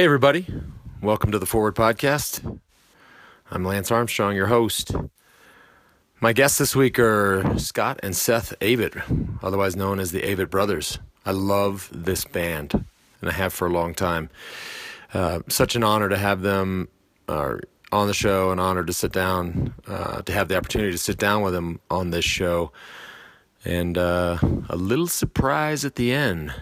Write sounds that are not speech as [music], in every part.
Hey, everybody. Welcome to the Forward Podcast. I'm Lance Armstrong, your host. My guests this week are Scott and Seth Avett, otherwise known as the Avett Brothers. I love this band, and I have for a long time. Uh, such an honor to have them uh, on the show, an honor to sit down, uh, to have the opportunity to sit down with them on this show, and uh, a little surprise at the end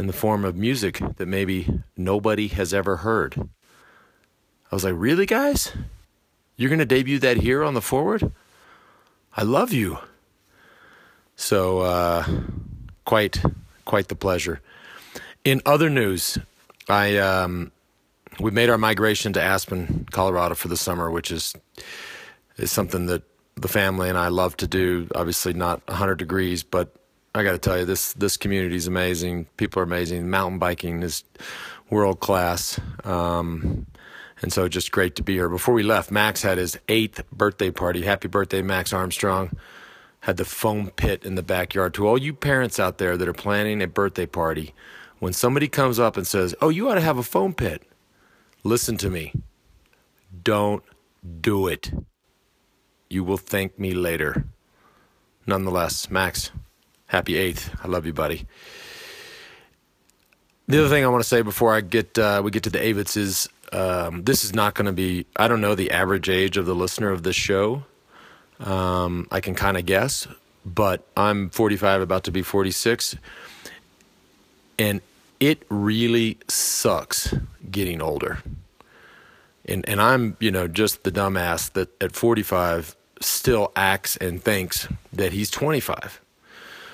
in the form of music that maybe nobody has ever heard. I was like, really, guys? You're going to debut that here on the forward? I love you. So, uh, quite, quite the pleasure. In other news, I um, we made our migration to Aspen, Colorado for the summer, which is is something that the family and I love to do. Obviously, not 100 degrees, but I got to tell you, this this community is amazing. People are amazing. Mountain biking is world class. Um, and so just great to be here. Before we left, Max had his eighth birthday party. Happy birthday, Max Armstrong. Had the foam pit in the backyard. To all you parents out there that are planning a birthday party, when somebody comes up and says, Oh, you ought to have a foam pit, listen to me. Don't do it. You will thank me later. Nonetheless, Max, happy eighth. I love you, buddy. The other thing I want to say before I get uh, we get to the Avetts is um, this is not going to be, I don't know the average age of the listener of this show. Um, I can kind of guess, but I'm 45, about to be 46. And it really sucks getting older. And, and I'm, you know, just the dumbass that at 45 still acts and thinks that he's 25.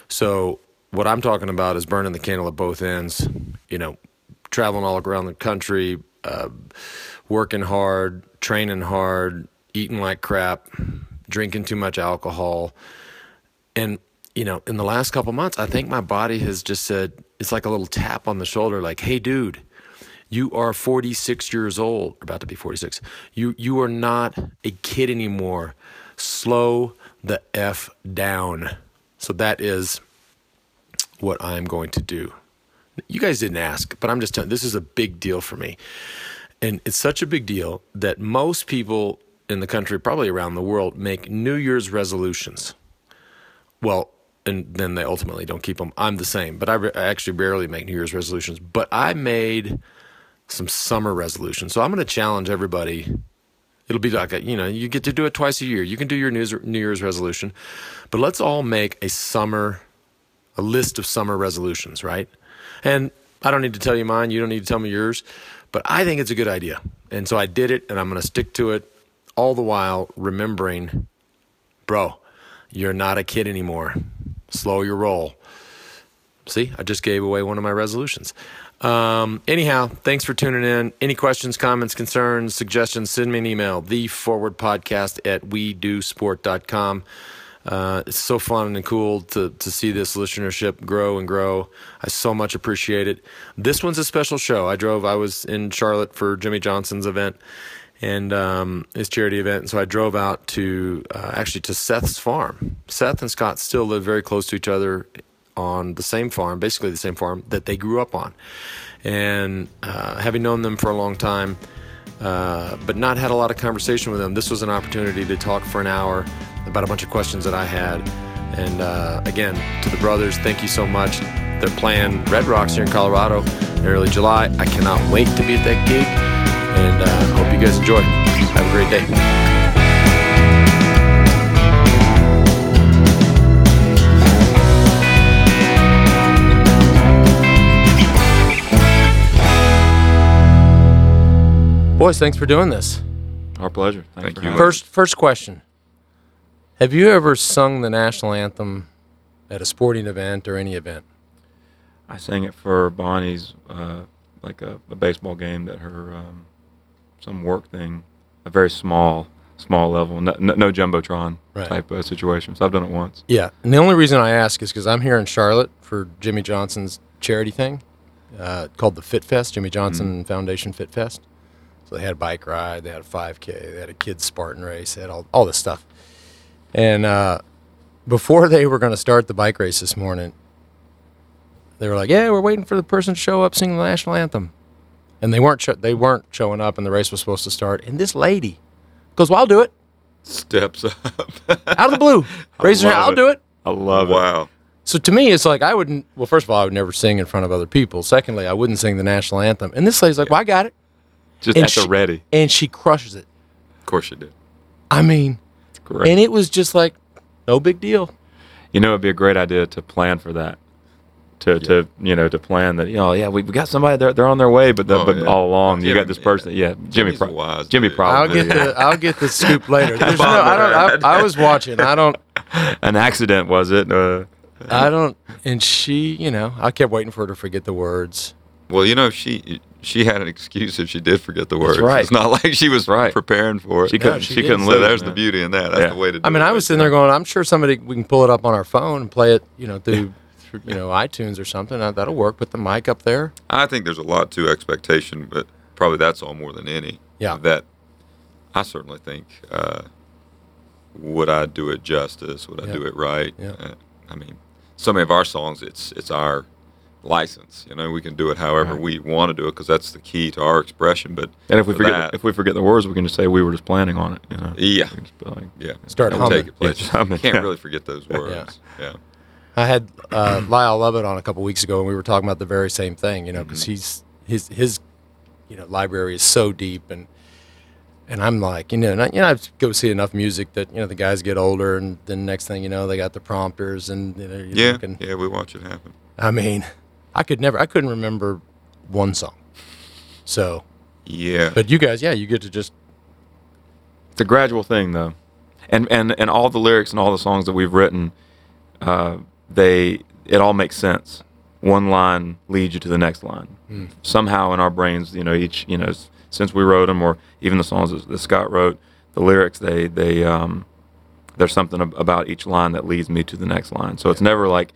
So what I'm talking about is burning the candle at both ends, you know, traveling all around the country, uh, working hard, training hard, eating like crap, drinking too much alcohol. And, you know, in the last couple months, I think my body has just said, it's like a little tap on the shoulder, like, hey, dude, you are 46 years old, about to be 46. You, you are not a kid anymore. Slow the F down. So that is what I'm going to do. You guys didn't ask, but I'm just telling this is a big deal for me. And it's such a big deal that most people in the country, probably around the world, make New Year's resolutions. Well, and then they ultimately don't keep them. I'm the same, but I, re- I actually barely make New Year's resolutions. But I made some summer resolutions. So I'm going to challenge everybody. It'll be like, a, you know, you get to do it twice a year. You can do your New Year's resolution, but let's all make a summer, a list of summer resolutions, right? And I don't need to tell you mine. You don't need to tell me yours. But I think it's a good idea. And so I did it and I'm going to stick to it all the while remembering, bro, you're not a kid anymore. Slow your roll. See, I just gave away one of my resolutions. Um, anyhow, thanks for tuning in. Any questions, comments, concerns, suggestions, send me an email, the forward podcast at we do sport.com. Uh, it's so fun and cool to, to see this listenership grow and grow. I so much appreciate it. This one's a special show. I drove, I was in Charlotte for Jimmie Johnson's event and um, his charity event. And so I drove out to uh, actually to Seth's farm. Seth and Scott still live very close to each other on the same farm, basically the same farm that they grew up on. And uh, having known them for a long time, uh, but not had a lot of conversation with them, this was an opportunity to talk for an hour about a bunch of questions that I had. And uh, again, to the brothers, thank you so much. They're playing Red Rocks here in Colorado in early July. I cannot wait to be at that gig, and uh, hope you guys enjoy. Have a great day. Boys, thanks for doing this. Our pleasure. Thanks Thank you. First, first question: have you ever sung the national anthem at a sporting event or any event? I sang it for Bonnie's, uh, like a, a, baseball game that her, um, some work thing, a very small, small level, no, no jumbotron right. type of situation. So I've done it once. Yeah, and the only reason I ask is because I'm here in Charlotte for Jimmie Johnson's charity thing uh, called the Fit Fest, Jimmie Johnson mm. Foundation Fit Fest. So they had a bike ride, they had a 5K, they had a kids Spartan race, they had all all this stuff. And uh, before they were going to start the bike race this morning, they were like, "Yeah, we're waiting for the person to show up singing the national anthem." and they weren't they weren't showing up, and the race was supposed to start. And this lady goes, "Well, I'll do it." Steps up [laughs] out of the blue, raises her hand. I'll do it. I love wow. it. Wow. So to me, it's like I wouldn't. Well, first of all, I would never sing in front of other people. Secondly, I wouldn't sing the national anthem. And this lady's like, yeah. "Well, I got it." Just and at she, the ready. And she crushes it. Of course she did. I mean, it's great. And it was just like, no big deal. You know, it'd be a great idea to plan for that. To, yeah. to you know to plan that you know yeah we, we got somebody they're, they're on their way but the, oh, but yeah. all along Jimmy, you got this person yeah, Jimmy pro- wise, Jimmy probably I'll get the I'll get the scoop later. [laughs] No, I don't I, I, was watching I don't an accident was it uh, I don't and she you know I kept waiting for her to forget the words well you know she she had an excuse if she did forget the words. That's right. It's not like she was right. preparing for it. She couldn't. No, she, she couldn't so live. There's the beauty in that. That's yeah. the way to. do I mean, it I was sitting there going, I'm sure somebody we can pull it up on our phone and play it, you know, through, [laughs] through you know iTunes or something. That'll work. Put the mic up there. I think there's a lot to expectation, but probably that's all more than any. Yeah. That I certainly think. Uh, would I do it justice? Would I Yeah. do it right? Yeah. Uh, I mean, so many of our songs, it's it's our license. You know, we can do it however Right. we want to do it because that's the key to our expression. But And if we forget that- if we forget the words, we can just say we were just planning on it. You know. yeah, We can just be like, yeah, Start Don't humming. take it places. just humming, Can't yeah. really forget those [laughs] words. yeah. I had uh, [clears throat] Lyle Lovett on a couple weeks ago, and we were talking about the very same thing. You know, Mm-hmm. because he's his his you know library is so deep, and and I'm like, you know, and I, you know, I go see enough music that you know the guys get older, and then next thing you know, they got the prompters, and you know, you're Yeah, looking- yeah, we watch it happen. I mean, I could never, I couldn't remember one song. So, Yeah, but you guys, yeah, you get to just It's a gradual thing, though, and and and all the lyrics and all the songs that we've written, uh, they it all makes sense. One line leads you to the next line. Somehow in our brains, you know, each you know, since we wrote them, or even the songs that, that Scott wrote, the lyrics they they um, there's something about each line that leads me to the next line. So it's never like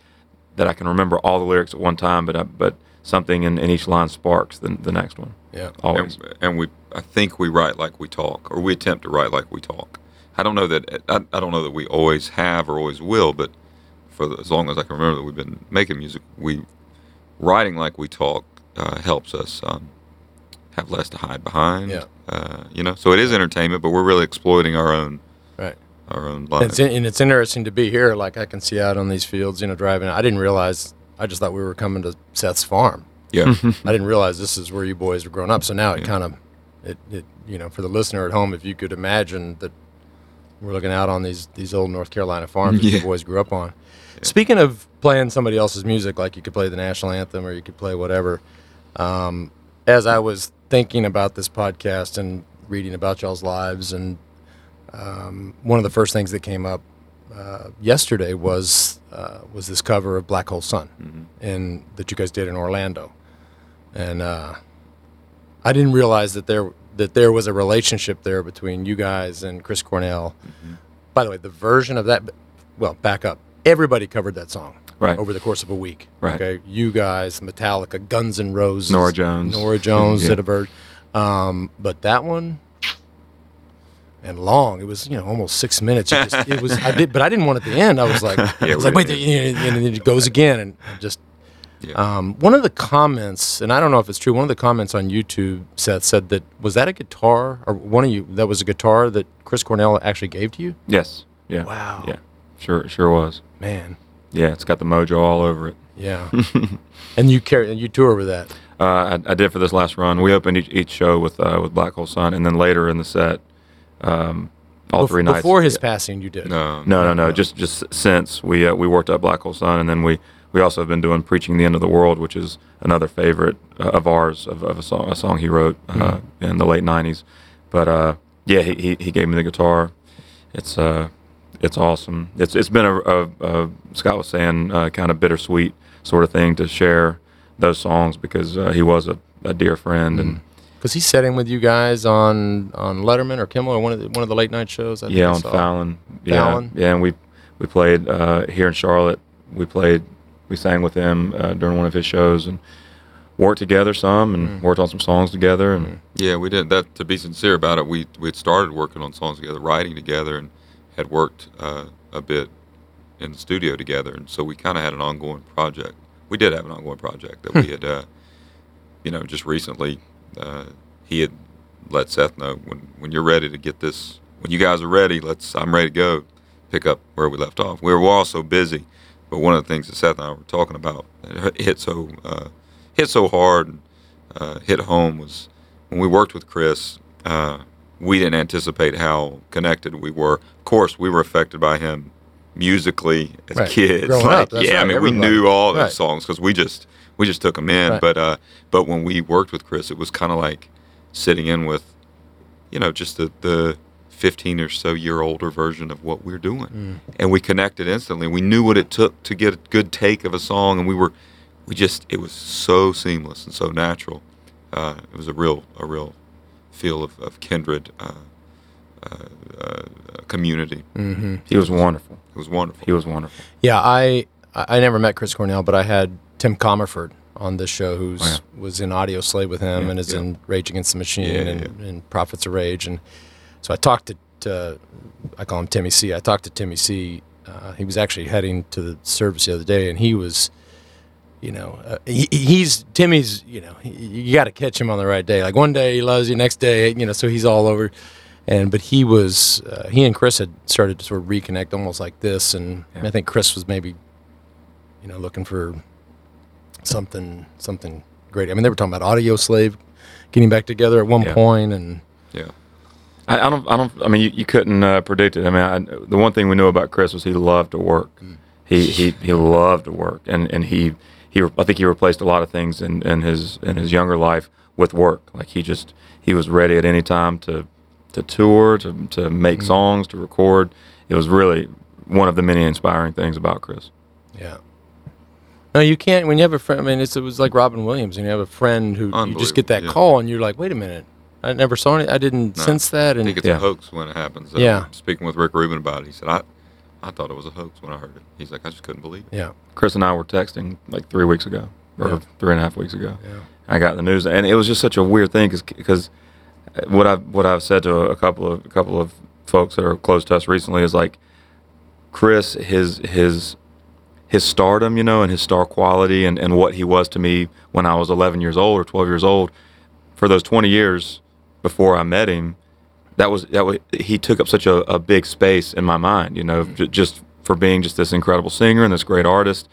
that I can remember all the lyrics at one time, but I, but something in, in each line sparks the, the next one. yeah. Always. and, and we I think we write like we talk, or we attempt to write like we talk. I don't know that I, I don't know that we always have or always will, but for the, as long as I can remember that we've been making music, we writing like we talk uh, helps us um, have less to hide behind. Yeah. Uh, you know, so it is entertainment, but we're really exploiting our own Right. Our own lives. it's, in, and it's interesting to be here. Like I can see out on these fields, you know, driving. I didn't realize. I just thought we were coming to Seth's farm. yeah, [laughs] I didn't realize this is where you boys were growing up. So now it Yeah. kind of, it, it, you know, for the listener at home, if you could imagine that we're looking out on these these old North Carolina farms that you [laughs] boys grew up on. Speaking of playing somebody else's music, like you could play the national anthem or you could play whatever. Um, as I was thinking about this podcast and reading about y'all's lives, and um, one of the first things that came up uh, yesterday was uh, was this cover of Black Hole Sun, and that you guys did in Orlando, and uh, I didn't realize that there that there was a relationship there between you guys and Chris Cornell. By the way, the version of that, well, back up. Everybody covered that song Right. over the course of a week. Right. Okay, you guys, Metallica, Guns N' Roses, Norah Jones. Norah Jones Yeah. version. Um, but that one and long. It was you know almost six minutes. It, just, it was I did, but I didn't want it to end. I was like, [laughs] I was like, we- wait, and then it goes again, and just Yeah. um, one of the comments, and I don't know if it's true. One of the comments on YouTube, Seth said that was that a guitar or one of you that was a guitar that Chris Cornell actually gave to you. Yes. Yeah. Wow. Yeah. Sure. Sure was. Man, Yeah. It's got the mojo all over it. yeah. [laughs] and you carry and you tour with that. Uh, I, I did for this last run. We opened each, each show with uh, with Black Hole Sun, and then later in the set, um, all Bef- three nights before his yeah. passing, you did. no, No, no, no. Just just since we uh, we worked at Black Hole Sun, and then we we also have been doing preaching the end of the world, which is another favorite uh, of ours of, of a song a song he wrote uh, in the late '90s. But uh, yeah, he, he he gave me the guitar. It's uh it's awesome. It's it's been a, a, a Scott was saying uh, kind of bittersweet sort of thing to share those songs because uh, he was a, a dear friend and. Because he sat in with you guys on on Letterman or Kimmel or one of the, one of the late night shows. I think Yeah, I on saw. Fallon. Yeah, Fallon? yeah, and we we played uh, here in Charlotte. We played, we sang with him uh, during one of his shows and worked together some and Mm. worked on some songs together. And Yeah, we did that. To be sincere about it, we we had started working on songs together, writing together, and had worked uh, a bit in the studio together, and so we kind of had an ongoing project. We did have an ongoing project that we [laughs] had, uh, you know, just recently uh, he had let Seth know when when you're ready to get this. When you guys are ready, let's. I'm ready to go. Pick up where we left off. We were all so busy, but one of the things that Seth and I were talking about hit so uh, hit so hard and uh, hit home was when we worked with Chris. Uh, we didn't anticipate how connected we were. Of course, we were affected by him musically as Right. kids. Growing Like, up, yeah, I mean, everybody. we knew all those Right. songs because we just we just took them in. Right. But uh, but when we worked with Chris, it was kind of like sitting in with, you know, just the the 15 or so year older version of what we're doing, Mm. and we connected instantly. We knew what it took to get a good take of a song, and we were we just it was so seamless and so natural. Uh, it was a real a real feel of, of kindred uh, uh, uh, community. Mm-hmm. He was wonderful. It was wonderful. He was wonderful. Yeah, I I never met Chris Cornell, but I had Tim Commerford on this show, who's Oh, was in Audioslave with him and is yeah. in Rage Against the Machine Yeah, and, and Prophets of Rage, and so I talked to, to I call him Timmy C. I talked to Timmy C. Uh, he was actually heading to the service the other day, and he was. You know, uh, he, he's Timmy's. You know, he, you got to catch him on the right day. Like one day he loves you, next day, you know, so he's all over. And but he was, uh, he and Chris had started to sort of reconnect, almost like this. And Yeah. I think Chris was maybe, you know, looking for something, something great. I mean, they were talking about Audioslave getting back together at one Yeah. point, and yeah. I, I don't. I don't. I mean, you, you couldn't uh, predict it. I mean, I, the one thing we knew about Chris was he loved to work. He he he loved to work, and and he he. I think he replaced a lot of things in, in his in his younger life with work. Like he just he was ready at any time to to tour, to to make songs, to record. It was really one of the many inspiring things about Chris. yeah. No, you can't. When you have a friend, I mean, it's, it was like Robin Williams, and you have a friend who you just get that yeah. call, and you're like, wait a minute, I never saw it. I didn't No. sense that, I and think it's Yeah. a hoax when it happens. Uh, Yeah. Speaking with Rick Rubin about it, he said, I, I thought it was a hoax when I heard it. He's like, I just couldn't believe it. yeah, Chris and I were texting like three weeks ago, or Yeah. three and a half weeks ago. yeah, I got the news, and it was just such a weird thing because what I've what I've said to a couple of a couple of folks that are close to us recently is like Chris, his his his stardom, you know, and his star quality, and, and what he was to me when I was 11 years old or 12 years old. For those 20 years before I met him, that was that was he took up such a, a big space in my mind, you know, just for being just this incredible singer and this great artist.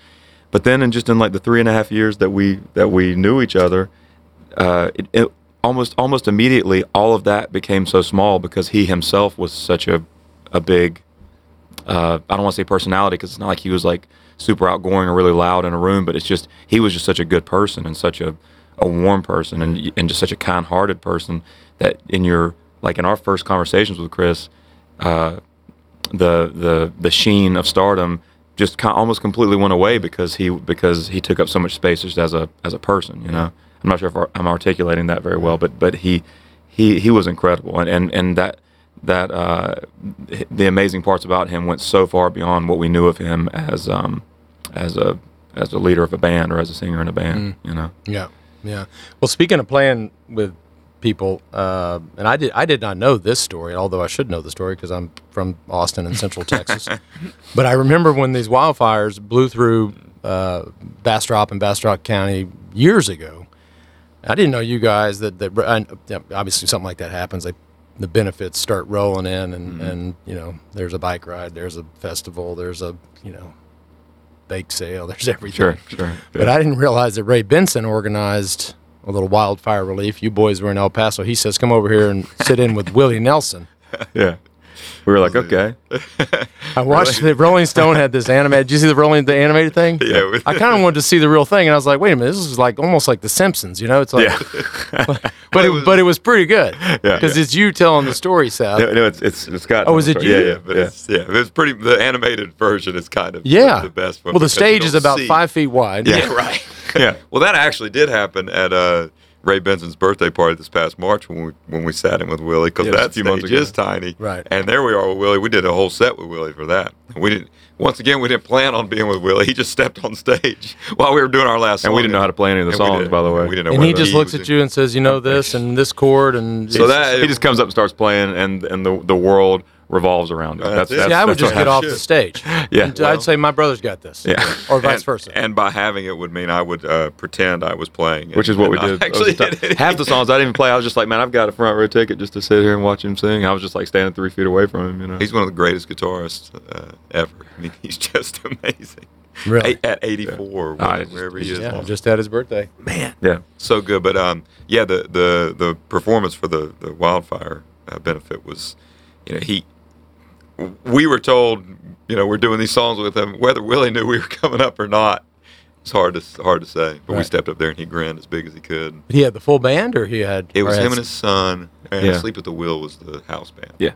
But then, in just in like the three and a half years that we that we knew each other, uh, it, it almost almost immediately all of that became so small because he himself was such a a big uh, I don't want to say personality because it's not like he was like super outgoing or really loud in a room, but it's just he was just such a good person and such a, a warm person and and just such a kind-hearted person that in your like in our first conversations with Chris, uh, the the the sheen of stardom just kind almost completely went away because he because he took up so much space just as a as a person. You know, I'm not sure if I'm articulating that very well, but but he he he was incredible and and and that that uh, the amazing parts about him went so far beyond what we knew of him as um as a as a leader of a band or as a singer in a band. You know, Yeah, yeah. Well, speaking of playing with people, uh, and I did I did not know this story, although I should know the story because I'm from Austin and Central Texas. [laughs] But I remember when these wildfires blew through uh, Bastrop and Bastrop County years ago. I didn't know you guys that that obviously something like that happens. They the benefits start rolling in, and mm-hmm. and you know there's a bike ride, there's a festival, there's a you know bake sale, [laughs] there's everything. sure, sure. But I didn't realize that Ray Benson organized a little wildfire relief. You boys were in El Paso. He says, "Come over here and sit in with Willie Nelson." [laughs] yeah, we were like, okay, I watched the Rolling Stone had this animated. Did you see the Rolling the animated thing? Yeah, I kind of wanted to see the real thing, and I was like, "Wait a minute, this is like almost like The Simpsons." You know, it's like, yeah, [laughs] but it, but it was pretty good [laughs] Yeah. because it's you telling the story, Seth. no, no, it's it's it's got. Oh, is it yeah, you? Yeah, yeah, But yeah. it's yeah, it's pretty. The animated version is kind of Yeah, the best. one Well, the stage is about see- five feet wide. Yeah, [laughs] right. Yeah. Well, that actually did happen at uh, Ray Benson's birthday party this past March when we when we sat in with Willie because Yeah, just a that few months stage is tiny. Right. And there we are with Willie. We did a whole set with Willie for that. We didn't. Once again, we didn't plan on being with Willie. He just stepped on stage [laughs] while we were doing our last. And song. we didn't know how to play any of the And songs, by the way. We didn't know. And he whether just looks at in- you and says, "You know this and this chord and So that he just comes up and starts playing, and and the the world revolves around it. That's That's, that's, See, I would that's just get off Shit. the stage. [laughs] Yeah. And Well- I'd say my brother's got this. Yeah. Or vice and, versa. And by having it would mean I would uh, pretend I was playing, Which is what we [laughs] did. Actually, the half the songs I didn't even play. I was just like, man, I've got a front row ticket just to sit here and watch him sing. I was just like standing three feet away from him. You know, He's one of the greatest guitarists uh, ever. I mean, [laughs] he's just amazing. Really? At 84, or Ah, whatever, it's- wherever he is. yeah, now. just had his birthday. Man. yeah, so good. But um, yeah, the the the performance for the the wildfire uh, benefit was, you know, he. We were told, you know, we're doing these songs with him. Whether Willie knew we were coming up or not, it's hard to hard to say. But we stepped up there and he grinned as big as he could. He had the full band, or he had. It was him and his son. And Yeah. Sleep at the Wheel was the house band. yeah,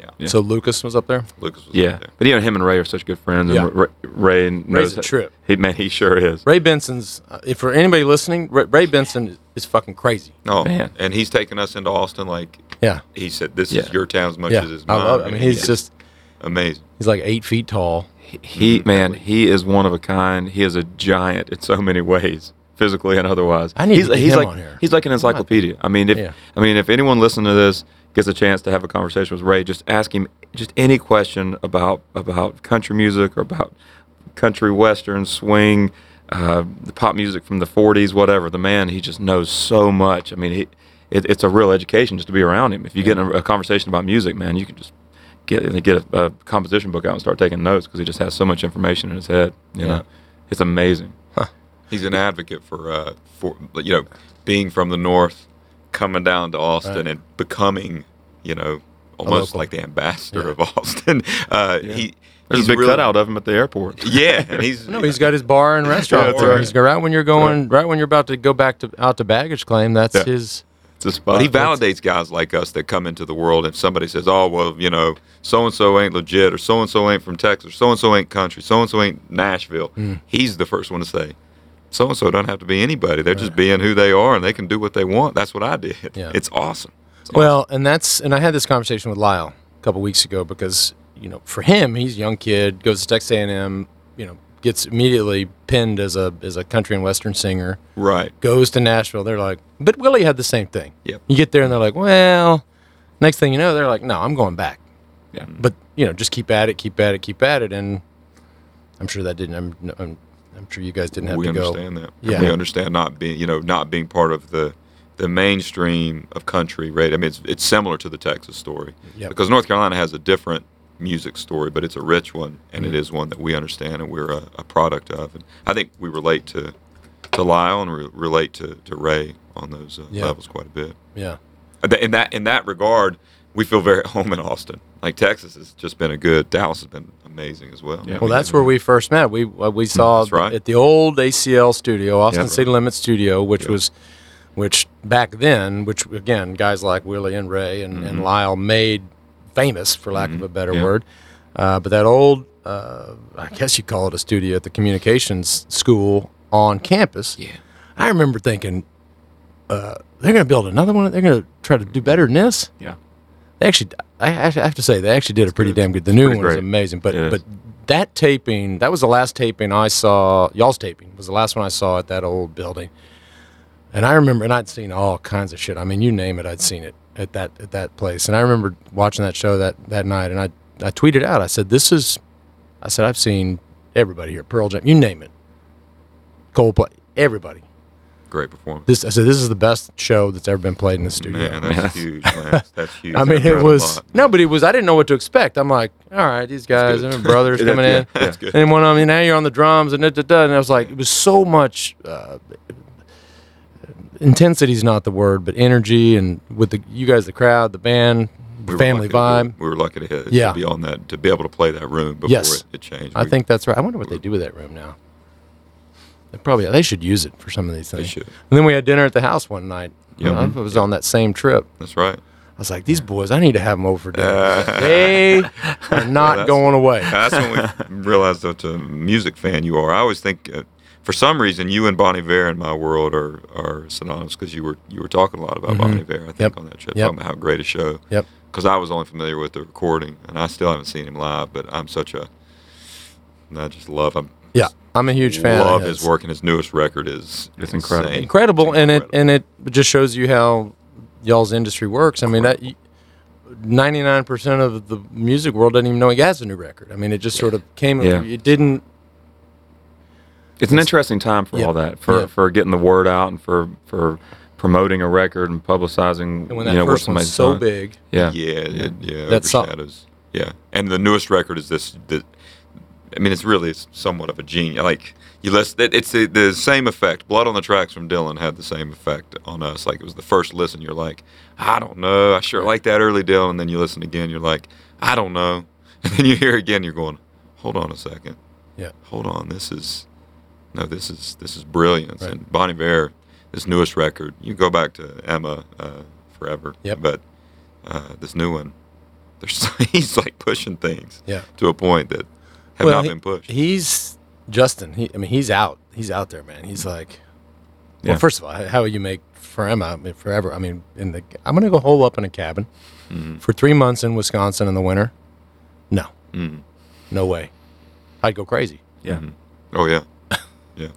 Yeah. Yeah. So Lucas was up there. Lucas was yeah. up there. But you know, him and Ray are such good friends. Yeah. And Ray, Ray knows a trip. He man, he sure is. Ray Benson's. Uh, if for anybody listening, Ray, Ray Benson is fucking crazy. Oh Man. and he's taken us into Austin like Yeah. he said. This Yeah. is your town as much Yeah. as it's I mine. love. I mean, he's just. Amazing. He's like eight feet tall. He man, he is one of a kind. He is a giant in so many ways, physically and otherwise. I need he's, to get he's him like on here. he's like an encyclopedia. I mean, if Yeah. I mean if anyone listening to this gets a chance to have a conversation with Ray, just ask him just any question about about country music or about country western swing, uh, the pop music from the '40s, whatever. The man, he just knows so much. I mean, he. It, it's a real education just to be around him. If you get in a, a conversation about music, man, you can just get get a, a composition book out and start taking notes because he just has so much information in his head. You Yeah. know, it's amazing. He's an advocate for uh for you know being from the north, coming down to Austin Right. and becoming you know almost like the ambassador Yeah. of [laughs] Austin. Uh, He There's he's a big really- cutout of him at the airport. [laughs] Yeah, and he's No, he's got his bar and restaurant. that's right. He's right when you're going, right. when you're about to go back to out to baggage claim. That's Yeah. his. A spot. But he validates guys like us that come into the world. If somebody says, "Oh, well, you know, so and so ain't legit, or so and so ain't from Texas, or so and so ain't country, so and so ain't Nashville," hmm. he's the first one to say, "So and so don't have to be anybody. They're just being who they are, and they can do what they want." That's what I did. Yeah. It's awesome. It's Well, and that's and I had this conversation with Lyle a couple weeks ago because you know for him he's a young kid goes to Texas A&M, you know gets immediately pinned as a as a country and western singer. right. Goes to Nashville. They're like, but Willie had the same thing. Yep. You get there and they're like, well, next thing you know, they're like, no, I'm going back. Yeah. But you know, just keep at it, keep at it, keep at it, and I'm sure that didn't. I'm, I'm, I'm sure you guys didn't have we to go. understand that. Yeah. we understand not being, you know, not being part of the the mainstream of country. Right. I mean, it's it's similar to the Texas story Yep. because North Carolina has a different music story, but it's a rich one, and Mm-hmm. it is one that we understand and we're a, a product of. And I think we relate to to Lyle and re- relate to, to Ray on those uh, Yeah. levels quite a bit. Yeah. In that in that regard, we feel very at home in Austin. Like Texas has just been a good. Dallas has been amazing as well. Yeah. Well, that's where we first met. We uh, we saw right. at the old ACL studio, Austin Yep. City Limits Studio, which Yep. was, which back then, which again, guys like Willie and Ray and, and Lyle made famous, for lack of a better Yeah. word. Uh, but that old, uh, I guess you call it a studio at the communications school on campus. Yeah. I remember thinking, uh, they're going to build another one. They're going to try to do better than this. Yeah. They actually, I I have to say, they actually did a pretty good. damn good. The new pretty one great. amazing, but but that taping, that was the last taping I saw. Y'all's taping was the last one I saw at that old building, and I remember, and I'd seen all kinds of shit. I mean, you name it, I'd seen it at that at that place. And I remember watching that show that that night, and I I tweeted out, I said, "This is," I said, "I've seen everybody here, Pearl Jam, you name it, Coldplay, everybody." Great performance. This I said, "This is the best show that's ever been played in the studio." Man, that's huge. Man. That's [laughs] huge. I mean, I've it was lot. no, but it was. I didn't know what to expect. I'm like, all right, these guys, good. they're brothers [laughs] That's coming in, good. That's good. and one of them. Now you're on the drums, and da, da, da, and I was like, it was so much. Uh, Intensity is not the word, but energy, and with the you guys, the crowd, the band, We family lucky to vibe. we were lucky to, hit, Yeah. to be on that, to be able to play that room before Yes. it, it changed. I We- think that's right. I wonder what they do with that room now. They probably they should use it for some of these they things. should. And then we had dinner at the house one night. Yeah. I was on that same trip. That's right. I was like, these boys, I need to have them over for dinner. Uh, [laughs] they are not that's- going away. That's when we [laughs] realized what a music fan you are. I always think, uh, for some reason, you and Bon Iver in my world are, are synonymous because you were you were talking a lot about Bon Iver. I think Mm-hmm. Yep. on that trip, Yep. talking about how great a show. Yep. Because I was only familiar with the recording, and I still haven't seen him live. But I'm such a, I just love him. Yeah, I'm a huge fan. Love of his work, and his newest record is It's incredible. insane. Incredible, It's and it and it just shows you how y'all's industry works. I mean, that, 99% of the music world doesn't even know he has a new record. I mean, it just sort of came. Yeah. It didn't. It's an interesting time for Yeah. all that, for Yeah. for getting the word out and for for promoting a record and publicizing. And when that you know, first one's so done. big, Yeah. Yeah, it, yeah, That's some- overshadows. Yeah, and the newest record is this. The, I mean, it's really somewhat of a genius. Like you listen, it, it's the, the same effect. Blood on the Tracks from Dylan had the same effect on us. Like it was the first listen, you're like, I don't know, I sure like that early Dylan. And then you listen again, you're like, I don't know. [laughs] And then you hear again, you're going, Hold on a second. Yeah. Hold on, this is no, this is this is brilliance. Right. And Bon Iver, this newest record, you go back to Emma uh, forever. Yep. But uh, this new one, there's [laughs] he's like pushing things yeah. to a point that have Well, not he- been pushed. He's Justin. He, I mean, he's out. He's out there, man. He's like, well, Yeah. first of all, how will you make for Emma I mean, forever? I mean, in the I'm gonna go hole up in a cabin Mhm. for three months in Wisconsin in the winter. No, Mhm. no way. I'd go crazy. Yeah. Mhm. Oh yeah, Yeah.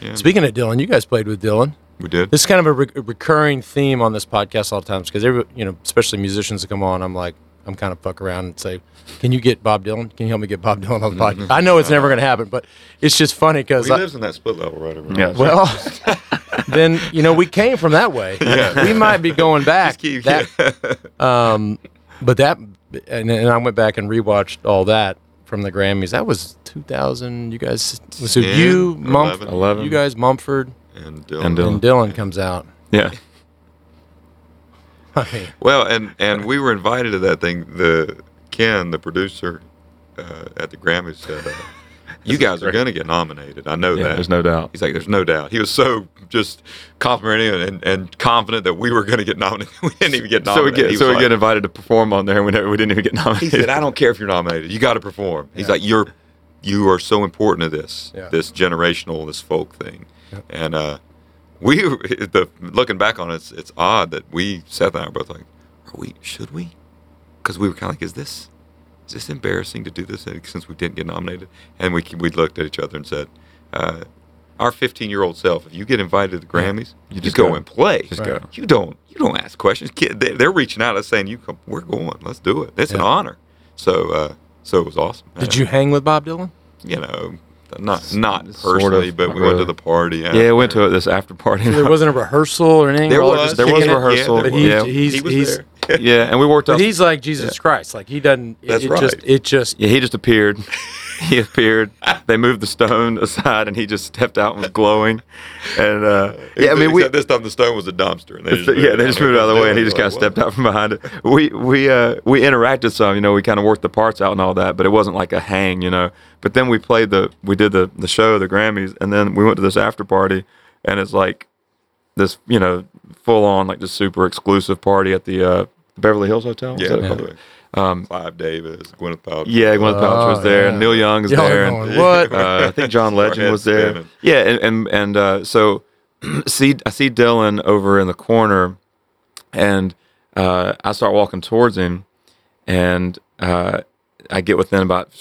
yeah. Speaking of Dylan, you guys played with Dylan. we did. This is kind of a, re- recurring theme on this podcast all the times because every you know, especially musicians that come on, I'm like, I'm kind of fuck around and say, "Can you get Bob Dylan? Can you help me get Bob Dylan on the podcast?" I know it's never going to happen, but it's just funny because he lives in that split level right over Yeah. there. well, [laughs] then you know we came from that way. Yeah. We might be going back. Just keep- That, [laughs] um, but that, and, and I went back and rewatched all that from the Grammys. That was 2000. You guys, so 10 you, or Mumford, 11. 11. you guys, Mumford, and Dylan. And Dylan. and Dylan comes out. Yeah. [laughs] I mean, Well, and and we were invited to that thing. The Ken, the producer uh, at the Grammys, said, uh, "You guys are going to get nominated. I know Yeah. that." There's no doubt. He's like, "There's no doubt." He was so just complimenting and, and confident that we were going to get nominated. [laughs] we didn't even get nominated. So we get so we like- get invited to perform on there, and we never, we didn't even get nominated. He said, "I don't care if you're nominated. You got to perform." He's Yeah. like, "You're you are so important to this Yeah. this generational this folk thing," and uh, we [laughs] the looking back on it, it's, it's odd that we Seth and I were both like, "Are we? Should we?" Because we were kind of like, "Is this is this embarrassing to do this since we didn't get nominated?" And we we looked at each other and said. Uh, our 15 year old self, if you get invited to the Grammys, you just go, go. and play. Just Right. go. You don't you don't ask questions. Kid, they, they're reaching out, us saying, "You come, we're going. Let's do it. It's an honor." So, uh, so it was awesome. did Uh, you hang with Bob Dylan? You know, not not Sort of, personally, but not we went to the party. Yeah, we went to this after party. There wasn't a rehearsal or anything. There was. just There was kicking it? rehearsal, Yeah, But there he, Yeah. he's he was he's there. Yeah, and we worked but up. he's like Jesus Christ. Like he doesn't. That's it, right. Just it just Yeah, he just appeared. [laughs] he appeared. They moved the stone aside, and he just stepped out and was glowing. And uh, yeah, I mean, we this time the stone was a dumpster. And they just yeah, they just moved it out of the way, and he just kind of stepped out from behind it. We we uh, we interacted some, you know, we kind of worked the parts out and all that, but it wasn't like a hang, you know. But then we played the we did the the show, the Grammys, and then we went to this after party, and it's like this, you know, full on like this super exclusive party at the uh, Beverly Hills Hotel. Is Yeah, that by the way. Um, Clive Davis, Gwyneth Paltrow. yeah, Gwyneth Paltrow was Oh, there, yeah. and Neil Young is Y'all there, going, and what? [laughs] uh, I think John [laughs] Legend was there. spinning. Yeah, and and and uh, so [clears throat] see, I see Dylan over in the corner, and uh, I start walking towards him, and uh, I get within about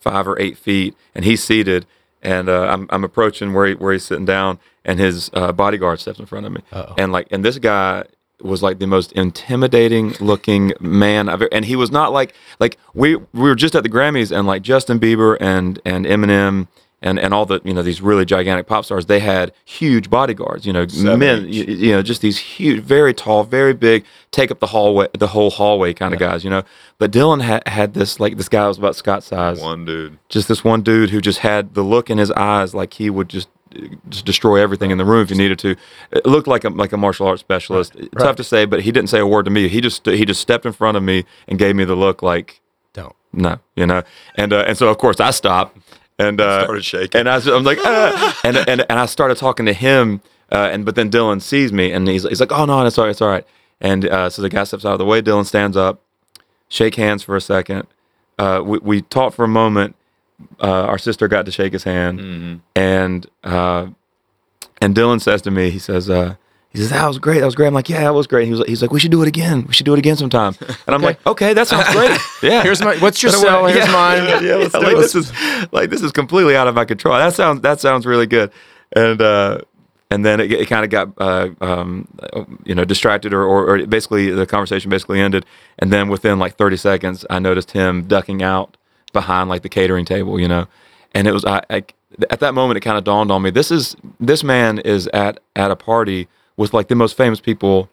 five or eight feet, and he's seated, and uh, I'm I'm approaching where he, where he's sitting down, and his uh, bodyguard steps in front of me, Uh-oh. and like, and this guy was like the most intimidating looking man I've ever, and he was not like like we we were just at the Grammys and like Justin Bieber and and Eminem and and all the you know these really gigantic pop stars they had huge bodyguards you know Seven men you, you know just these huge very tall very big take up the hallway the whole hallway kind of guys you know. But Dylan had had this like this guy was about Scott size. One dude. just this one dude who just had the look in his eyes like he would just destroy everything in the room if you needed to. It looked like a like a martial arts specialist. Tough right. to say, but he didn't say a word to me. He just he just stepped in front of me and gave me the look like don't. no, you know. And uh, and so of course I stopped and uh, Started shaking. and I was, I'm like ah! [laughs] and and and I started talking to him. Uh, and but then Dylan sees me and he's he's like, oh no, it's all right, it's all right. And uh, so the guy steps out of the way. Dylan stands up, shake hands for a second. Uh, we we talked for a moment. Uh, our sister got to shake his hand, Mm-hmm. and uh, and Dylan says to me, he says, uh, he says that was great, that was great. I'm like, yeah, that was great. He was like, he's like, we should do it again. We should do it again sometime. [laughs] And I'm like, okay, that sounds [laughs] great. Yeah. Here's my. What's your And cell? Here's yeah, mine. Yeah, [laughs] yeah, let's do like this is like this is completely out of my control. That sounds that sounds really good. And uh, and then it, it kind of got uh, um, you know distracted or, or, or basically the conversation basically ended and then within like 30 seconds i noticed him ducking out behind like the catering table you know? And it was i, I at that moment it kind of dawned on me this is this man is at at a party with like the most famous people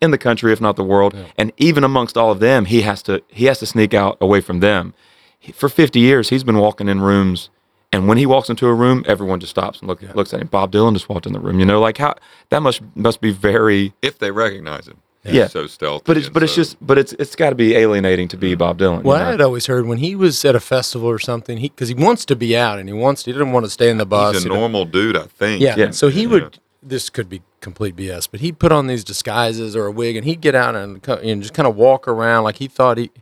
in the country if not the world. And even amongst all of them he has to he has to sneak out away from them. He- for 50 years he's been walking in rooms and when he walks into a room everyone just stops and look, looks at him. Bob dylan just walked in the room you know? Like how that must must be very if they recognize him. He's Yeah. so stealthy. but it's and but it's just but it's it's got to be alienating to be mm-hmm. bob dylan you Well, know? I had always heard when he was at a festival or something, he because he wants to be out and he wants he didn't want to stay in the bus. he's a he don't- normal dude, I think. Yeah. Yeah. So he Yeah. would. This could be complete BS, but he'd put on these disguises or a wig, and he'd get out and, co- and just kind of walk around like he thought he.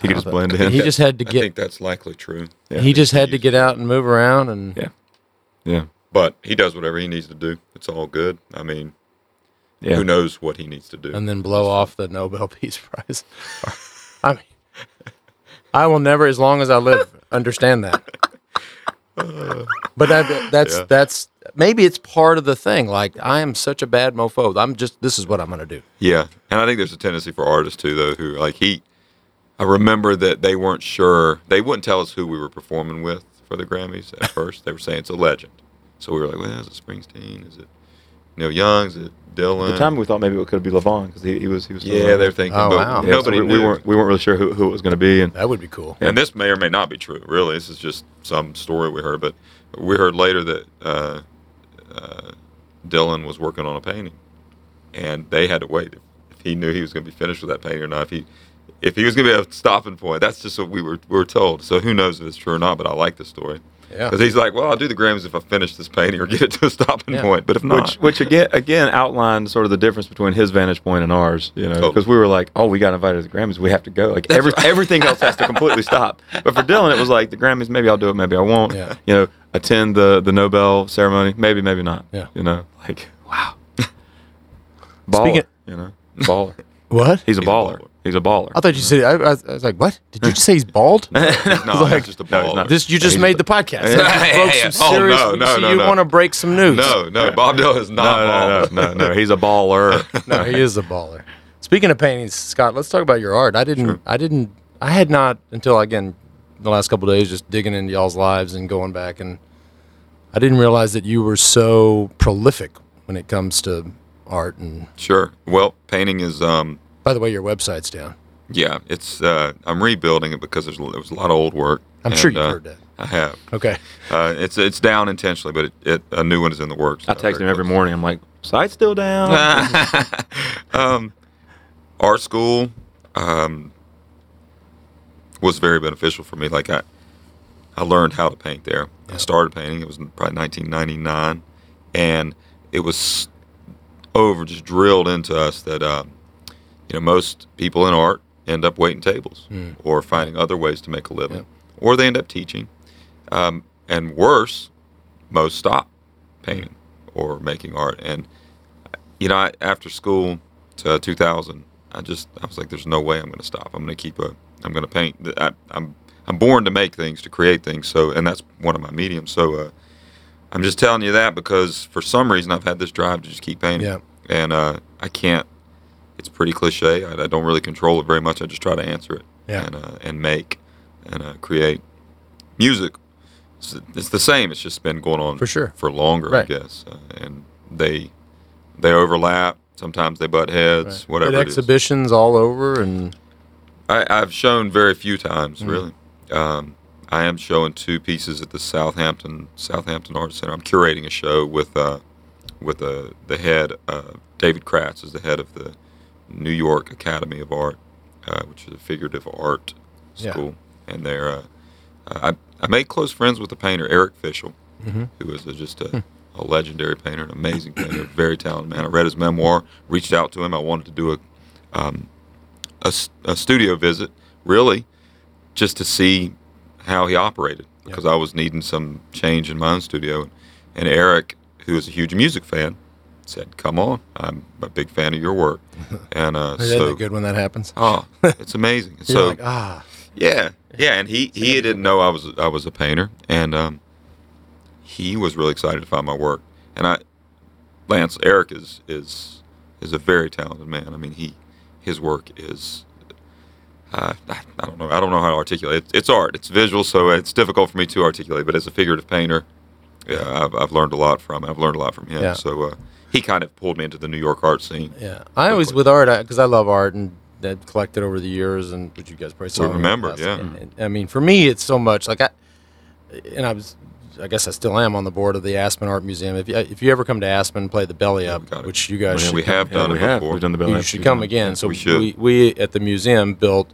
he could just blend in He just had to get. I think that's likely true. Yeah. he just had to get out and move around, and yeah yeah But he does whatever he needs to do. It's all good. I mean, yeah who knows what he needs to do? and then blow off the Nobel [laughs] Peace Prize. [laughs] I mean, I will never, as long as I live, understand that. But that, that's Yeah. that's maybe it's part of the thing. Like I am such a bad mofo. I'm just this is what I'm gonna do. Yeah, and I think there's a tendency for artists too, though, who like he. I remember that they weren't sure. They wouldn't tell us who we were performing with for the Grammys at first. They were saying it's a legend, so we were like, "Well, is it Springsteen? Is it Neil Young? Is Dylan?" At the time we thought maybe it could be Levon because he, he was he was yeah, around. they're thinking, Oh, but wow. Yeah, so nobody we, we weren't we weren't really sure who, who it was going to be and That would be cool. And this may or may not be true. Really, this is just some story we heard. But we heard later that uh, uh, Dylan was working on a painting, and they had to wait if, if he knew he was going to be finished with that painting or not. If he if he was going to be a stopping point, that's just what we were we were told. So who knows if it's true or not? But I like the story Yeah. because he's like, well, I'll do the Grammys if I finish this painting or get it to a stopping Yeah. point. But if not, which which again again outlined sort of the difference between his vantage point and ours you know Totally. because we were like oh we got invited to the Grammys we have to go like every, everything else has to completely stop but for Dylan it was like the Grammys maybe I'll do it maybe I won't Yeah. you know attend the the Nobel ceremony maybe maybe not Yeah. you know like wow baller Speaking- you know baller What? he's a He's a baller baller. He's a baller I thought you said. I, I, was- I was like, "What? Did you just say he's bald?" [laughs] no, like- just a No, ball. This you just He's- made the podcast. [laughs] Yeah, You broke yeah, some yeah. Oh, serious. no, no, no, you no. want to break some news? no, no, Bob Dylan is not no, no bald. no no no he's a baller [laughs] no, he is a baller. Speaking of paintings, Scott, let's talk about your art. I didn't, I didn't, I had not until again the last couple of days just digging into y'all's lives and going back, and I didn't realize that you were so prolific when it comes to art. And Sure. Well, painting is um, by the way, your website's down. Yeah, it's. Uh, I'm rebuilding it because there's there was a lot of old work. I'm sure you've uh, heard that. I have. Okay. Uh, it's it's down intentionally, but it, it a new one is in the works. I Uh, text him every close. morning I'm like site's still down [laughs] um, art school um, was very beneficial for me. Like I, I learned how to paint there. I started painting. It was probably 1999, and it was over just drilled into us that um, you know most people in art end up waiting tables or finding other ways to make a living, Yep. or they end up teaching. Um, and worse, most stop painting or making art. And you know, I, after school to 2000, I just I was like, "There's no way I'm going to stop. I'm going to keep a. I'm going to paint. I, I'm I'm born to make things, to create things. So, and that's one of my mediums. So, uh, I'm just telling you that because for some reason I've had this drive to just keep painting. Yeah. And uh, I can't. It's pretty cliche. I, I don't really control it very much. I just try to answer it. Yeah. And uh, and make and uh, create music. It's, it's the same. It's just been going on For sure. for longer, I guess. Uh, and they they overlap. Sometimes they butt heads. Right. Whatever. At it is. exhibitions all over, and I, I've shown very few times, Mm. really. Um, I am showing two pieces at the Southampton Southampton Art Center. I'm curating a show with uh, with uh, the head uh, David Kratz is the head of the New York Academy of Art, uh, which is a figurative art Yeah. school, and they're uh, I, I made close friends with the painter Eric Fischl, who is a, just a, a legendary painter, an amazing painter, very talented man. I read his memoir, reached out to him. I wanted to do a um, a, a studio visit, really, just to see how he operated because I was needing some change in my own studio. And Eric, who is a huge music fan, said, "Come on, I'm a big fan of your work." [laughs] And uh, so, good when that happens? oh, it's amazing. [laughs] So like, ah, yeah, yeah, and he he didn't know I was I was a painter, and um, he was really excited to find my work. And I Lance Eric is is is a very talented man. I mean, he his work is. Uh, I, I don't know. I don't know how to articulate. It. It's art. It's visual, so it's difficult for me to articulate. But as a figurative painter, yeah, I've, I've learned a lot from. I've learned a lot from him. Yeah. So uh, he kind of pulled me into the New York art scene. Yeah, I always with art because I, love art and that collected over the years, and which you guys probably saw. We in the remember, yeah. And- and, I mean, for me, it's so much like I, and I was, I guess I still am on the board of the Aspen Art Museum. If you, if you ever come to Aspen, play the Belly Up, got it. which you guys Yeah, should we have Yeah, done we it have. before. We've done the Belly you Up You should come again. So we should. We, we at the museum built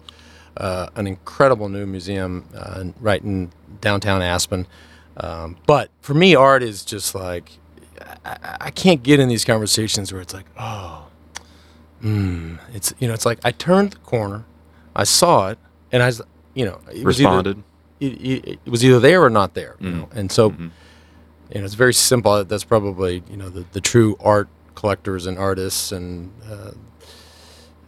uh, an incredible new museum uh, right in downtown Aspen. Um, but for me, art is just like I, I- can't get in these conversations where it's like, oh, mm, it's you know, it's like I turned the corner, I saw it, and I was, you know, it was either- Responded. it, it, it was either there or not there, you Mm. know? and so Mhm. you know, it's very simple. That's probably you know the, the true art collectors and artists and uh,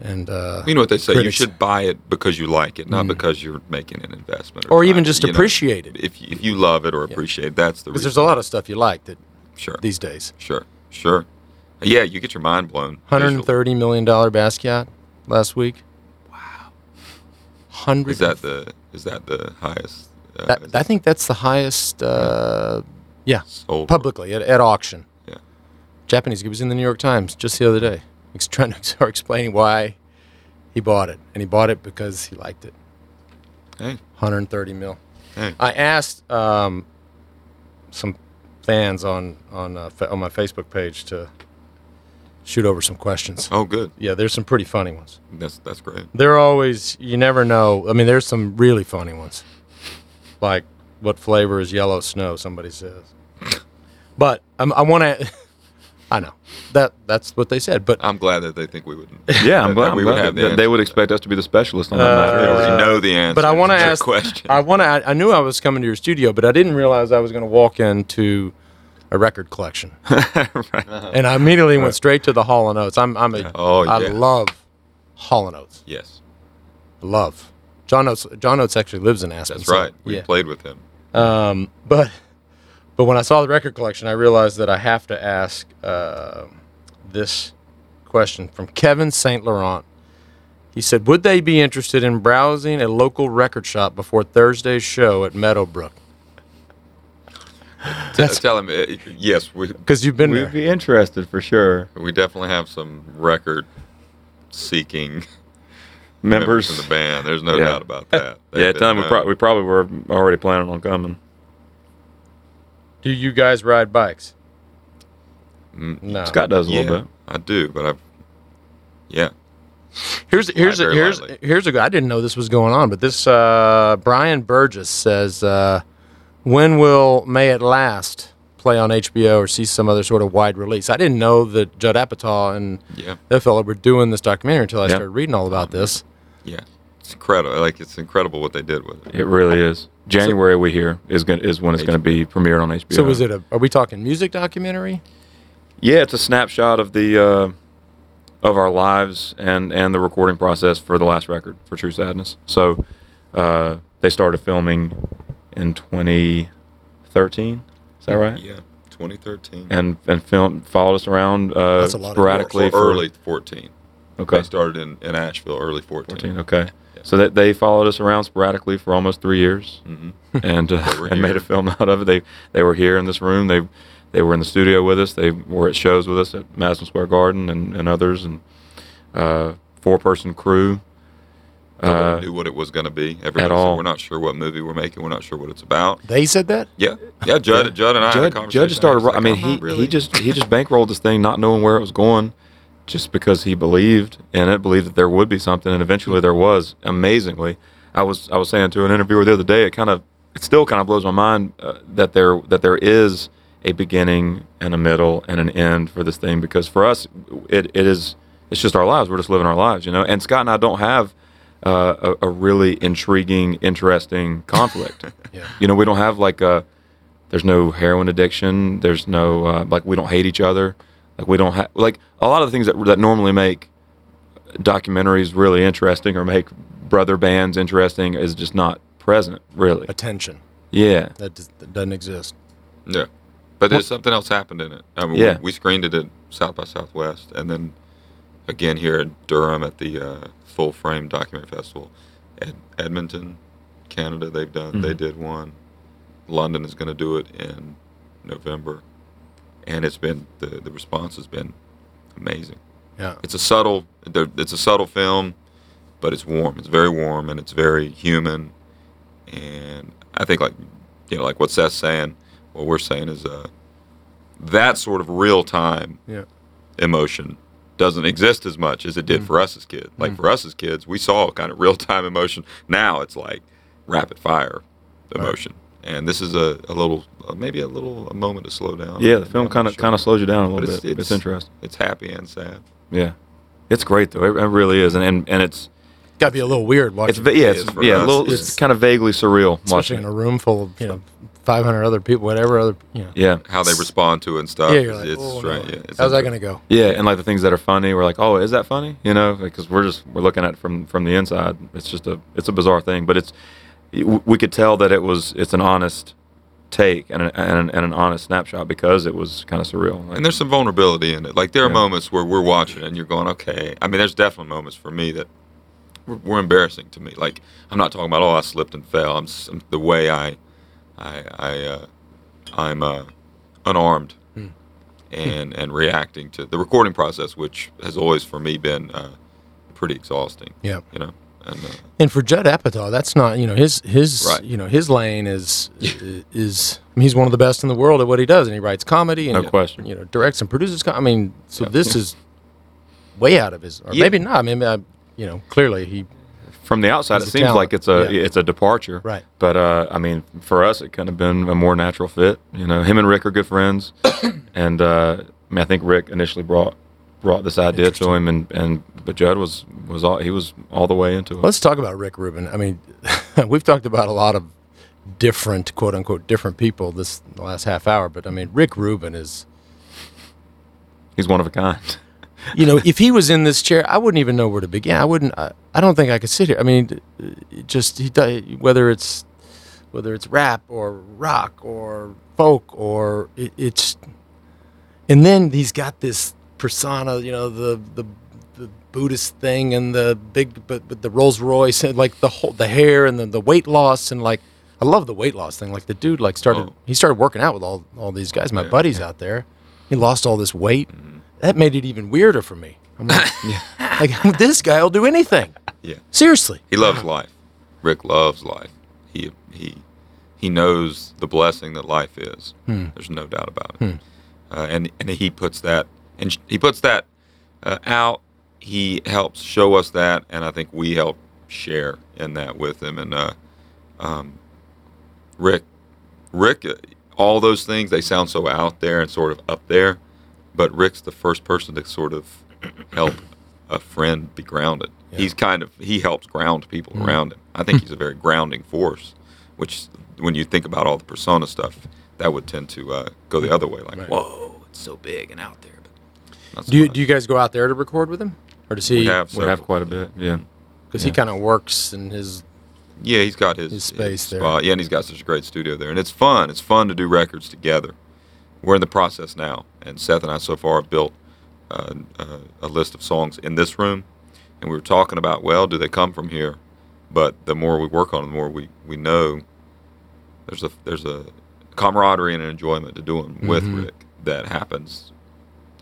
and uh, You know what they say? critics. You should buy it because you like it, not Mm. because you're making an investment, or even just you know, appreciate it If if you love it or appreciate, it, that's the because reason. there's a lot of stuff you like that Sure, these days. sure, sure. Yeah, you get your mind blown. Hundred and thirty million dollar Basquiat last week. Wow. Hundred. Is that the is that the highest? Uh, That, I think that's the highest. Uh, yeah, sold publicly at, at auction. Yeah. Japanese. He was in the New York Times just the other day. He's trying to [laughs] start explaining why he bought it, and he bought it because he liked it. Hey, 130 mil. hey. I asked um, some fans on on uh, fa- on my Facebook page to shoot over some questions. Oh, good. Yeah, there's some pretty funny ones. That's that's great. They're always you never know. I mean, there's some really funny ones. Like what flavor is yellow snow? Somebody says. But um, I want to. [laughs] I know that that's what they said. But I'm glad that they think we would. [laughs] Yeah, I'm that glad, I'm we would glad have the they would expect us to be the specialist on that Uh, matter. They already Uh, know the answer. but I want to to ask. question. I want to. I, I knew I was coming to your studio, but I didn't realize I was going to walk into a record collection, [laughs] right. [laughs] and I immediately went straight to the Hall and Oates. I'm. I'm a. Oh, I yeah. love Hall and Oates. yes, Love. John Oates. John Oates actually lives in Aspen. that's so- right. We yeah. played with him. Um, but but when I saw the record collection, I realized that I have to ask uh, this question from Kevin Saint Laurent. He said, "Would they be interested in browsing a local record shop before Thursday's show at Meadowbrook?" T- tell him uh, yes. We Because you've been We'd there. be interested for sure. we definitely have some record seeking Members. in the band. There's no Yeah. doubt about that. Yeah, They've tell them we, pro- we probably were already planning on coming. Do you guys ride bikes? mm, No. Scott does a yeah, little bit. I do, but I've yeah. Here's here's a, very here's lightly. here's a good. I didn't know this was going on, but this uh, Brian Burgess says, uh, "When will May It Last play on HBO or see some other sort of wide release?" I didn't know that Judd Apatow and Yeah, that fellow were doing this documentary until I Yeah. started reading all about this. yeah. It's incredible. Like it's incredible what they did with it. It really is. January we hear is going is when it's going to be premiered on HBO. So, is it a? Are we talking music documentary? Yeah, it's a snapshot of the uh, of our lives and and the recording process for the last record for True Sadness. So uh, they started filming in 2013. Is that right? Yeah, 2013. And and film followed us around uh, That's a lot sporadically Or- or for early 14. Okay. They started in, in Asheville early 14. 14. Okay. So that they followed us around sporadically for almost three years, hmm [laughs] and uh, and made a film out of it. They they were here in this room. They they were in the studio with us. They were at shows with us at Madison Square Garden and, and others, and uh, four person crew. Nobody Uh, knew what it was going to be. Everybody all. said, we're not sure what movie we're making. We're not sure what it's about. They said that. Yeah, yeah. Judd, Judd and I had a Judd, conversation. Judd just started. I mean, like, he "I'm not really." he just he [laughs] just bankrolled this thing, not knowing where it was going, just because he believed in it, believed that there would be something, and eventually there was. Amazingly, I was I was saying to an interviewer the other day, it kind of it still kind of blows my mind uh, that there that there is a beginning and a middle and an end for this thing because for us it, it is it's just our lives. We're just living our lives, you know. And Scott and I don't have uh, a, a really intriguing, interesting [laughs] conflict. Yeah. You know, we don't have like a. There's no heroin addiction. There's no uh, like we don't hate each other. Like we don't have like a lot of the things that that normally make documentaries really interesting or make brother bands interesting is just not present really. Attention. Yeah. That, does, that doesn't exist. Yeah, But there's something else happened in it. I mean, Yeah. we, we screened it at South by Southwest, and then again here in Durham at the uh, Full Frame Documentary Festival. Ed- Edmonton, Canada, they've done. They Mhm. did one. London is going to do it in November, and it's been the the response has been amazing. Yeah. It's a subtle. It's a subtle film, but it's warm. It's very warm and it's very human. And I think like you know like what Seth's saying, what we're saying is uh that sort of real time Yeah. emotion doesn't exist as much as it did for us as kids. Like for us as kids, we saw kind of real time emotion. Now it's like rapid fire emotion. And this is a, a little, uh, maybe a little a moment to slow down. Yeah, the film kind of kind of slows you down a little it's, bit. It's, it's, interesting. It's happy and sad. Yeah, it's great though. It, it really is, and and, and it's Got to be a little weird it's watching, va- yeah, It it's yeah, a little, It's- it's kind of vaguely surreal watching. especially in a room full of you know 500 other people, whatever other you know. Yeah, How they respond to it and stuff. Yeah, you're like, it's oh, strange. no. Yeah, it's how's that going to go? yeah, and like the things that are funny, we're like, oh, is that funny? You know, because we're just we're looking at it from from the inside. It's just a it's a bizarre thing, but it's we could tell that it was it's an honest take and, a, and, an, and an honest snapshot because it was kind of surreal. Like, And there's some vulnerability in it. Like there are Yeah. moments where we're watching and you're going, okay. I mean, there's definitely moments for me that were, were embarrassing to me. Like I'm not talking about oh I slipped and fell. I'm, s- the way I, I, I, uh, I'm uh, unarmed Hmm. and and reacting to the recording process, which has always for me been uh, pretty exhausting. Yeah. You know, and uh, And for Judd Apatow, that's not you know his his Right. you know his lane is is I mean, he's one of the best in the world at what he does, and he writes comedy and No question. you know directs and produces. Com- I mean, so this is way out of his, or Yeah. maybe not. I mean, I, you know, clearly he from the outside, it seems talent. like it's a Yeah. it's a departure. Right. But uh, I mean, for us, it could have been a more natural fit. You know, him and Rick are good friends, [coughs] and uh, I mean, I think Rick initially brought brought this idea to him, and, and but Judd was was all he was all the way into it. Let's talk about Rick Rubin. I mean, [laughs] we've talked about a lot of different, quote unquote, different people this the last half hour, but I mean, Rick Rubin is, He's one of a kind. [laughs] you know, if he was in this chair, I wouldn't even know where to begin. I wouldn't. I, I don't think I could sit here. I mean, just he whether it's whether it's rap or rock or folk or it, it's, and then he's got this persona, you know, the the the Buddhist thing and the big, but, but the Rolls Royce and like the whole the hair and the, the weight loss and like I love the weight loss thing. Like the dude like started Oh. he started working out with all all these guys, my Yeah. buddies out there. He lost all this weight. That made it even weirder for me. I'm like, [laughs] [laughs] like [laughs] this guy will do anything. yeah. Seriously. He loves life. Rick loves life. He he he knows the blessing that life is. Hmm. There's no doubt about it. Uh, and and he puts that and he puts that uh, out. He helps show us that, and I think we help share in that with him. And uh, um, Rick, Rick, uh, all those things they sound so out there and sort of up there, but Rick's the first person to sort of help a friend be grounded. Yeah. He's kind of he helps ground people around him. I think he's a very grounding force, which when you think about all the persona stuff, that would tend to uh, go the other way. Like, Right. whoa, it's so big and out there. But not so Do you much. do you guys go out there to record with him, or does he? we have We have quite a bit. Yeah. because he kind of works in his. Yeah, he's got his, His space there. spot. Yeah, and he's got such a great studio there, and it's fun. It's fun to do records together. We're in the process now, and Seth and I so far have built uh, uh, a list of songs in this room, and we were talking about, well, do they come from here? But the more we work on it, the more we, we know there's a there's a camaraderie and an enjoyment to doing with Mhm. Rick that happens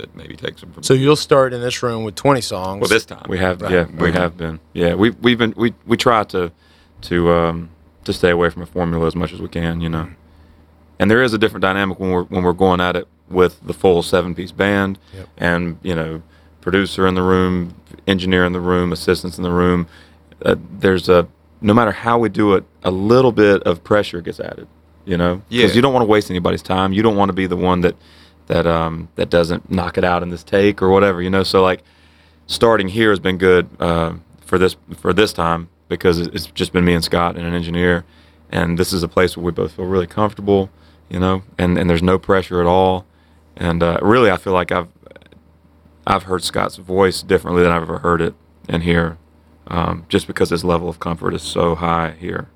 that maybe takes him from. So you'll start in this room with 20 songs. well, this time We have, Right. yeah, we have been, yeah. We we've been we we try to to um to stay away from a formula as much as we can, you know. And there is a different dynamic when we're when we're going at it with the full seven piece band, Yep. and you know, producer in the room, engineer in the room, assistants in the room. Uh, there's a no matter how we do it, a little bit of pressure gets added, you know, Yeah. you don't want to waste anybody's time. You don't want to be the one that that um that doesn't knock it out in this take or whatever, you know. So like starting here has been good uh, for this for this time because it's just been me and Scott and an engineer, and this is a place where we both feel really comfortable, you know, and, and there's no pressure at all, and uh, really I feel like I've I've heard Scott's voice differently than I've ever heard it in here, um, just because his level of comfort is so high here.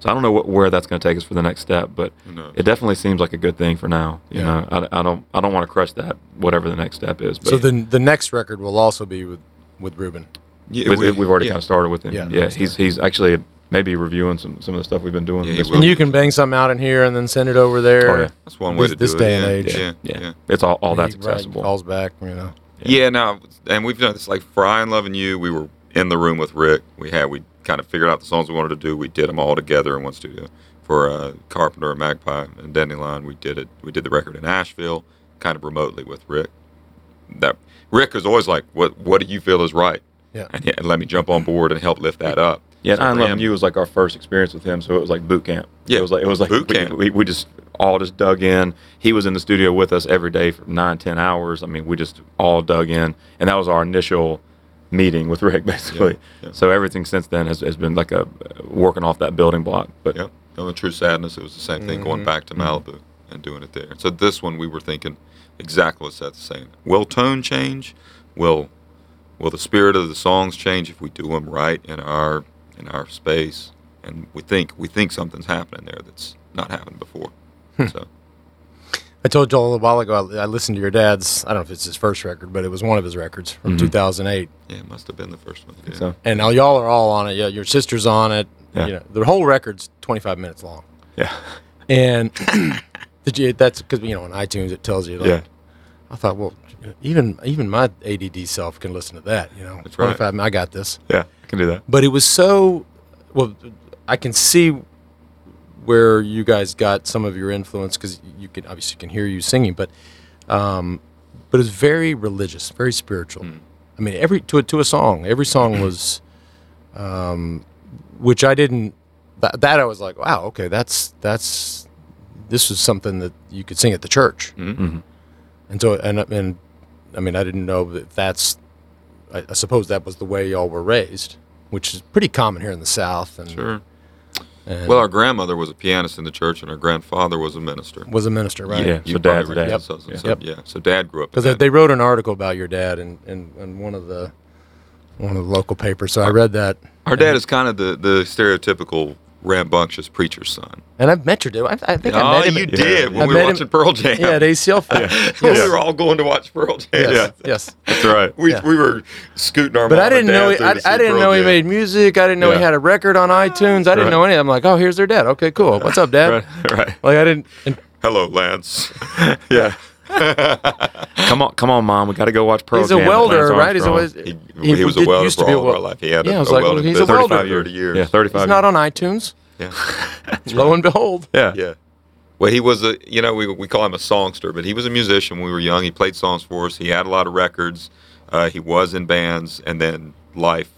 So I don't know what, where that's going to take us for the next step, but No. it definitely seems like a good thing for now. You Yeah. know, I, I don't I don't want to crush that whatever the next step is. But So the the next record will also be with with Rubin. Yeah, we, we- have already yeah. kind of started with him. Yeah. Yeah, he's he's actually maybe reviewing some some of the stuff we've been doing. Yeah, this. And you can bang something out in here and then send it over there. Oh, yeah. That's one way This- to do this it. day and yeah. age. Yeah, yeah, yeah. it's all all that's He writes accessible. Calls back, you know. Yeah, now and we've done this like for I and Love and You, we were in the room with Rick. We had we kind of figured out the songs we wanted to do. We did them all together in one studio. For uh, Carpenter, and Magpie, and Dandelion, we did it. We did the record in Asheville, kind of remotely with Rick. That Rick was always like, "What What do you feel is right?" Yeah. and, and let me jump on board and help lift that up. Yeah, So and I for Loving him- You was like our first experience with him, so it was like boot camp. Yeah, it was like it was like boot we, camp. We, we just all just dug in. He was in the studio with us every day for nine, ten hours. I mean, we just all dug in, and that was our initial meeting with Rick, [laughs] basically. yeah. So everything since then has, has been like a working off that building block. But Yep. On the True Sadness, it was the same thing going mm-hmm. back to mm-hmm. Malibu and doing it there. So this one, we were thinking exactly what Seth's saying. Will tone change? Will Will the spirit of the songs change if we do them right in our in our space? And we think we think something's happening there that's not happened before. Hmm. So I told Joel a while ago. I, I listened to your dad's. I don't know if it's his first record, but it was one of his records from mm-hmm. 2008. yeah, it must have been the first one. Yeah. so And now y'all are all on it. Yeah, your sister's on it. Yeah. You know, the whole record's 25 minutes long. yeah, And [coughs] did you? That's because you know on iTunes it tells you. Like, yeah, I thought, well, even even my ADD self can listen to that. You know, That's right. 25 I got this. yeah. I can do that. But it was so. Well, I can see where you guys got some of your influence because you can obviously can hear you singing, but um, but it's very religious, very spiritual. I mean, every to a, to a song, every song [clears throat] was, um, which I didn't. That, that I was like, wow, okay, that's that's this was something that you could sing at the church, Mhm. and so and and I mean, I didn't know that that's. I, I suppose that was the way y'all were raised, which is pretty common here in the South. And, Sure. And Well, our grandmother was a pianist in the church, and our grandfather was a minister. was a minister, right? Yeah. You so probably dad's read dad. this, so- Yep. so- Yep. yeah. So dad grew up. Because they wrote an article about your dad in, in, in one of the one of the local papers. So I read that, Our dad is kind of the, the stereotypical rambunctious preacher's son. and I've met your dad. I, I think I oh, met him. you at- did when I we were met him- Pearl Jam. Yeah, at ACL. [laughs] Fair. Yes. we were all going to watch Pearl Jam. Yes. Yes. That's right. We, Yeah. we were scooting our But I didn't know. He, I, I didn't Pearl know he made music. I didn't know he had a record on iTunes. I didn't Right. know anything. I'm like, oh, here's their dad. Okay, cool. What's up, dad? [laughs] Right. Right. Like I didn't. And Hello, Lance. [laughs] Yeah. [laughs] come on, come on, mom. We got to go watch Pearl he's a Jam with welder, right? He's Armstrong. always He, he, was a welder used for to be a all of our life. He had Yeah, a, I was a like, welding he's a business for welder. 30 years. Yeah, thirty-five. He's not on iTunes. Yeah. [laughs] Lo and behold. Yeah. Yeah. Well, he was a, you know, we, we call him a songster, but he was a musician when we were young. He played songs for us. He had a lot of records. Uh, he was in bands, and then life,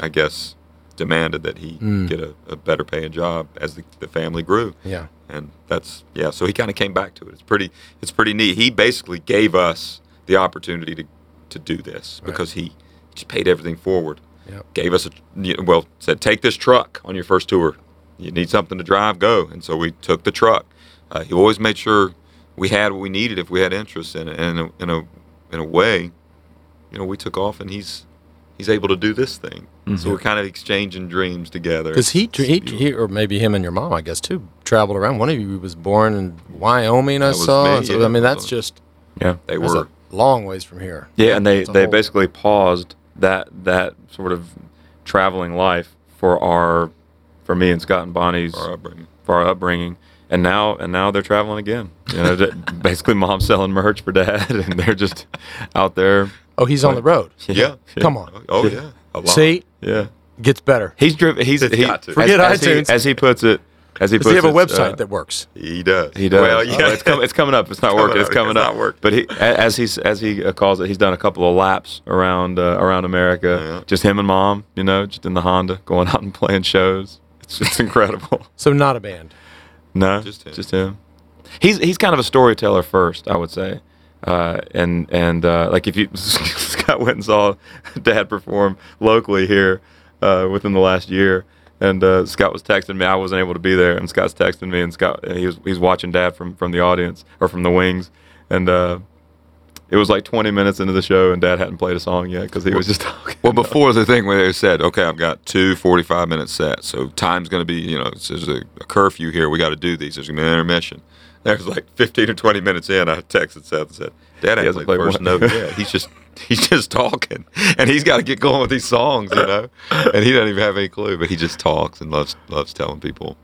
I guess, demanded that he get a, a better paying job as the, the family grew. Yeah. And that's yeah. So he kind of came back to it. It's pretty. It's pretty neat. He basically gave us the opportunity to to do this because he just paid everything forward. Yep. Gave us a well said take this truck on your first tour. You need something to drive, go. And so we took the truck. Uh, he always made sure we had what we needed if we had interest in it. And in a in a, in a way, you know, we took off and he's he's able to do this thing. So mm-hmm. we're kind of exchanging dreams together. Because he, he, he, or maybe him and your mom, I guess, too, traveled around. One of you was born in Wyoming, I saw. me, so, yeah, I mean, that's just Yeah. they that's were a long ways from here. Yeah, and they, they whole- basically paused that that sort of traveling life for our for me and Scott and Bonnie's for our upbringing. for our upbringing, and now and now they're traveling again. You know, [laughs] basically mom selling merch for dad, [laughs] and they're just out there. Oh, he's on the road. Yeah. Come on. Oh yeah. A lot. See, Yeah, gets better. he's driven. He's It's he, got to. Forget as, as he, iTunes. as he puts it. As he Does puts he have a website uh, that works? He does. He does. Well, Oh, yeah. it's, com- it's coming up. It's not coming working. It's coming up. not working. But he, as he's as he uh, calls it, he's done a couple of laps around uh, around America. Yeah. Just him and mom, you know, just in the Honda, going [laughs] out and playing shows. It's it's incredible. So not a band. No, Just him. Just him. He's he's kind of a storyteller first, I would say. Uh, and and uh, like if you [laughs] Scott went and saw Dad perform locally here uh, within the last year, and uh, Scott was texting me. I wasn't able to be there, and Scott's texting me, and Scott he was he's watching Dad from from the audience or from the wings, and uh, it was like 20 minutes into the show, and Dad hadn't played a song yet because he was just talking. Well, before the thing where they said, "Okay, I've got two 45 minute sets, so time's going to be, you know, there's a, a curfew here. We got to do these. There's going to be an intermission." There's like 15 or 20 minutes in, I texted Seth and said, "Dad hasn't played the first note yet. He's just he's just talking, and he's got to get going with these songs, you know, and he doesn't even have any clue, but he just talks and loves loves telling people."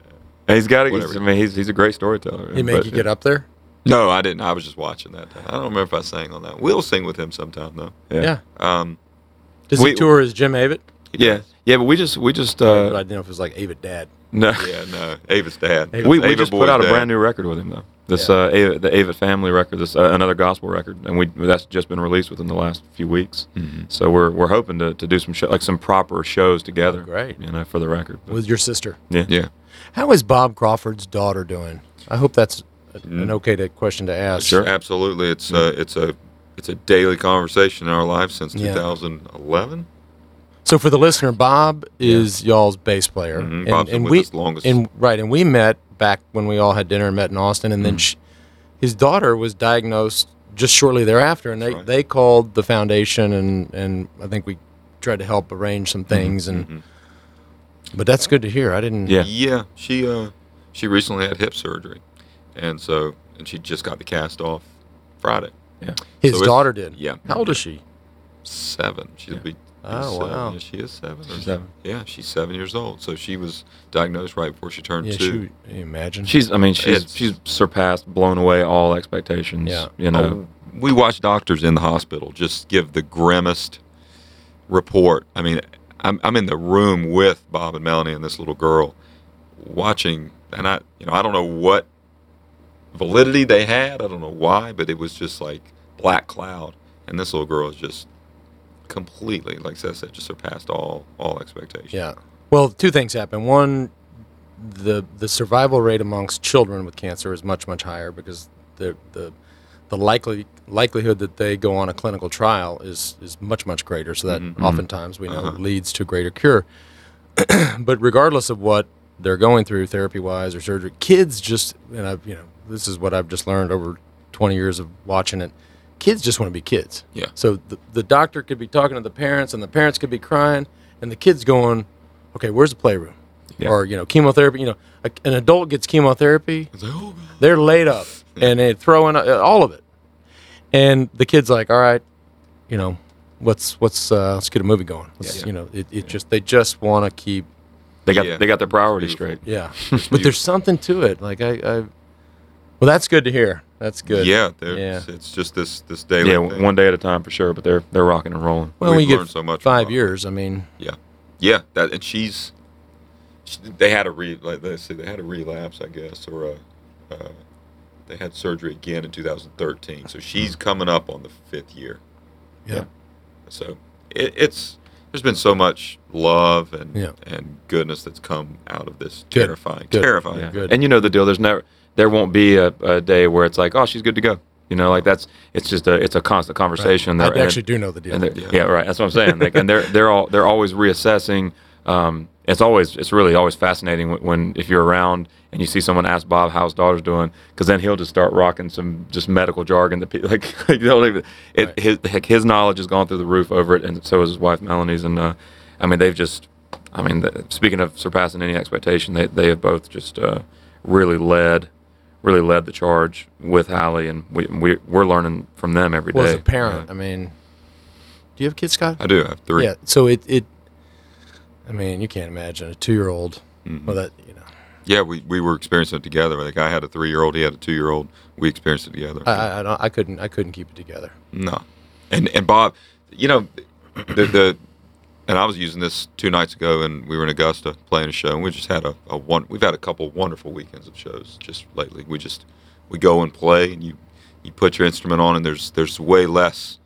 And he's got. To, I mean, he's he's a great storyteller. He make but, you get up there. No, I didn't. I was just watching that. I don't remember if I sang on that. We'll sing with him sometime though. Yeah. yeah. Um, Does we, he tour as Jim Avett? Yeah, yeah, but we just we just. Uh, I didn't know if it was like Avett Dad. No. [laughs] Yeah, no. Avett's dad. Avett. We, we just put out dad. a brand new record with him though. This yeah. uh, Avett, the Avett family record. This uh, another gospel record, and we that's just been released within the last few weeks. Mm-hmm. So we're we're hoping to, to do some show, like some proper shows together. Oh, great. You know, for the record. But, with your sister. Yeah. Yeah. How is Bob Crawford's daughter doing? I hope that's an okay to, question to ask. Sure, absolutely. It's a, it's a it's a daily conversation in our lives since yeah. 2011. So for the listener, Bob is yeah. y'all's bass player, mm-hmm. and, and we and right, and we met back when we all had dinner and met in Austin, and mm-hmm. then she, his daughter was diagnosed just shortly thereafter, and they, right. they called the foundation, and and I think we tried to help arrange some mm-hmm. things, mm-hmm. and but that's good to hear. I didn't. Yeah, yeah. She uh she recently had hip surgery, and so and she just got the cast off Friday. Yeah, his so daughter did. Yeah. How old is she? Seven. She'll yeah. be. Oh seven. wow! Yeah, she is seven. She's seven. Yeah, she's seven years old. So she was diagnosed right before she turned yeah, two. She, imagine. She's. I mean, she's it's, she's surpassed, blown away all expectations. Yeah. You know. Oh, we watch doctors in the hospital just give the grimmest report. I mean, I'm I'm in the room with Bob and Melanie and this little girl, watching, and I you know I don't know what validity they had. I don't know why, but it was just like black cloud. And this little girl is just completely, like I said, just surpassed all all expectations. Yeah. Well, two things happen. One, the the survival rate amongst children with cancer is much much higher because the the the likely likelihood that they go on a clinical trial is is much much greater. So that mm-hmm. oftentimes we know uh-huh. leads to greater cure. [clears throat] but regardless of what they're going through therapy wise or surgery, kids just and I've you know this is what I've just learned over 20 years of watching it. Kids just want to be kids. Yeah. So the, the doctor could be talking to the parents, and the parents could be crying, and the kids going, "Okay, where's the playroom?" Yeah. Or you know, chemotherapy. You know, a, an adult gets chemotherapy, like, oh, they're laid up, yeah. and they throw in uh, all of it, and the kid's like, "All right, you know, let's let's uh, let's get a movie going." Yeah. You know, it, it just they just want to keep. They got yeah. they got their priorities straight. Yeah, [laughs] but there's something to it. Like I, I well, that's good to hear. That's good. Yeah, yeah. It's just this this daily. Yeah, thing. one day at a time for sure. But they're they're rocking and rolling. Well, we get so much five years. I mean, yeah, yeah. That and she's she, they had a re like let's say they had a relapse, I guess, or a uh, they had surgery again in 2013. So she's coming up on the fifth year. Yeah. So it, it's there's been so much love and yeah. and goodness that's come out of this good. terrifying, good. terrifying. Yeah. Good. And you know the deal. There's never there won't be a, a, day where it's like, oh, she's good to go. You know, like that's it's just a it's a constant conversation. Right. I actually do know the deal. Yeah. yeah. right. That's what I'm saying. Like, and they're they're all they're always reassessing. Um, it's always it's really always fascinating when, when, if you're around and you see someone ask Bob how his daughter's doing because then he'll just start rocking some just medical jargon that people [laughs] like, like you don't even it, right. his his knowledge has gone through the roof over it and so has his wife Melanie's and uh, I mean they've just I mean the, speaking of surpassing any expectation they they have both just uh, really led really led the charge with Hallie, and we, we we're learning from them every day. well, as a parent, I mean, do you have kids, Scott? I do. I have three. Yeah. So it it, I mean, you can't imagine a two year old. Mm-hmm. Well, that you know. Yeah, we, we were experiencing it together. The guy had a three year old. He had a two year old. We experienced it together. I, I, I couldn't I couldn't keep it together. No, and and Bob, you know, the the and I was using this two nights ago, and we were in Augusta playing a show, and we just had a, a one. We've had a couple wonderful weekends of shows just lately. We just we go and play, and you you put your instrument on, and there's there's way less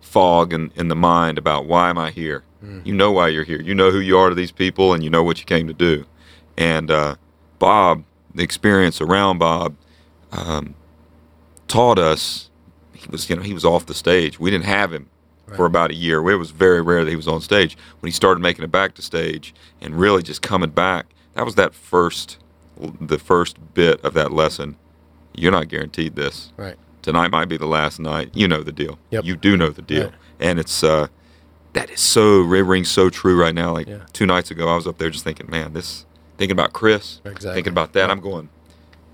fog in, in the mind about why am I here. Mm. You know why you're here. You know who you are to these people, and you know what you came to do. And uh, Bob, the experience around Bob, um, taught us. He was you know he was off the stage. We didn't have him right. for about a year. It was very rare that he was on stage. When he started making it back to stage and really just coming back, that was that first, the first bit of that lesson. You're not guaranteed this. Right. tonight might be the last night. You know the deal. Yep. You do know the deal, Right. and it's uh, that is so it rings so true right now. Like Yeah. two nights ago, I was up there just thinking, man, this thinking about Chris, Exactly. thinking about that. I'm going,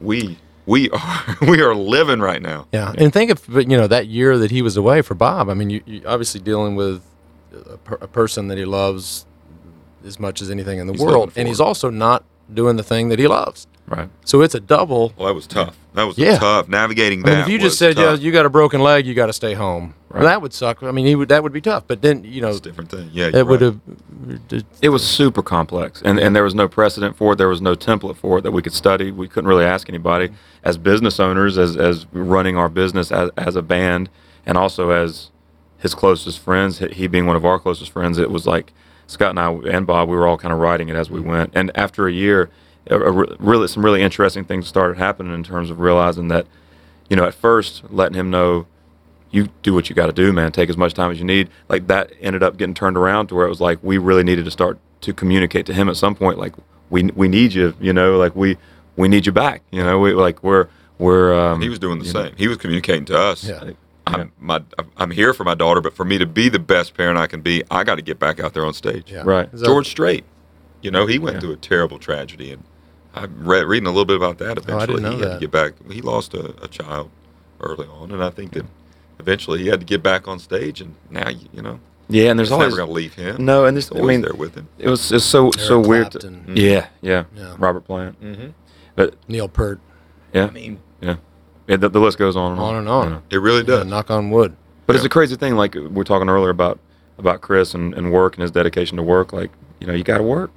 we we are [laughs] we are living right now. Yeah, and think of you know that year that he was away for Bob. I mean, you, you obviously dealing with a, per, a person that he loves as much as anything in the He's world, and he's also not doing the thing that he loves. Right. So it's a double. Well, that was tough. That was Yeah. tough navigating I mean, that. if you was just said, "Yeah, you got a broken leg, you got to stay home," well, that would suck. I mean, he would that would be tough. But then you know, it's a different thing. Yeah, it you're would right. have. It was super complex, and, and there was no precedent for it. There was no template for it that we could study. We couldn't really ask anybody. As business owners, as, as running our business as, as a band, and also as his closest friends, he- he being one of our closest friends, it was like Scott and I and Bob, we were all kind of writing it as we went. And after a year, a, a really some really interesting things started happening in terms of realizing that, you know, at first letting him know you do what you got to do, man. Take as much time as you need. Like that ended up getting turned around to where it was like we really needed to start to communicate to him at some point. Like we we need you, you know. Like we we need you back, you know. We like we're we're. Um, He was doing the you know, same. He was communicating to us. Yeah. Yeah. I'm, my, I'm here for my daughter, but for me to be the best parent I can be, I got to get back out there on stage. Yeah. Right. George Strait, you know, he went Yeah. through a terrible tragedy, and I'm re- reading a little bit about that. Eventually, Oh, didn't know he had that. to get back. He lost a, a child early on, and I think that eventually he had to get back on stage, and now you, you know, Yeah, and there's it's always never going to leave him. no, and there's It's I always mean there with him. it was it's so so Eric weird. to- Clapton. yeah, yeah, Yeah. Robert Plant. Mm-hmm. But Neil Peart, yeah, I mean, yeah, yeah the, the list goes on and on. on and on. you know. it really Yeah, does. knock on wood. But it's a crazy thing. Like we are talking earlier about about Chris and, and work and his dedication to work. Like you know, you got to work.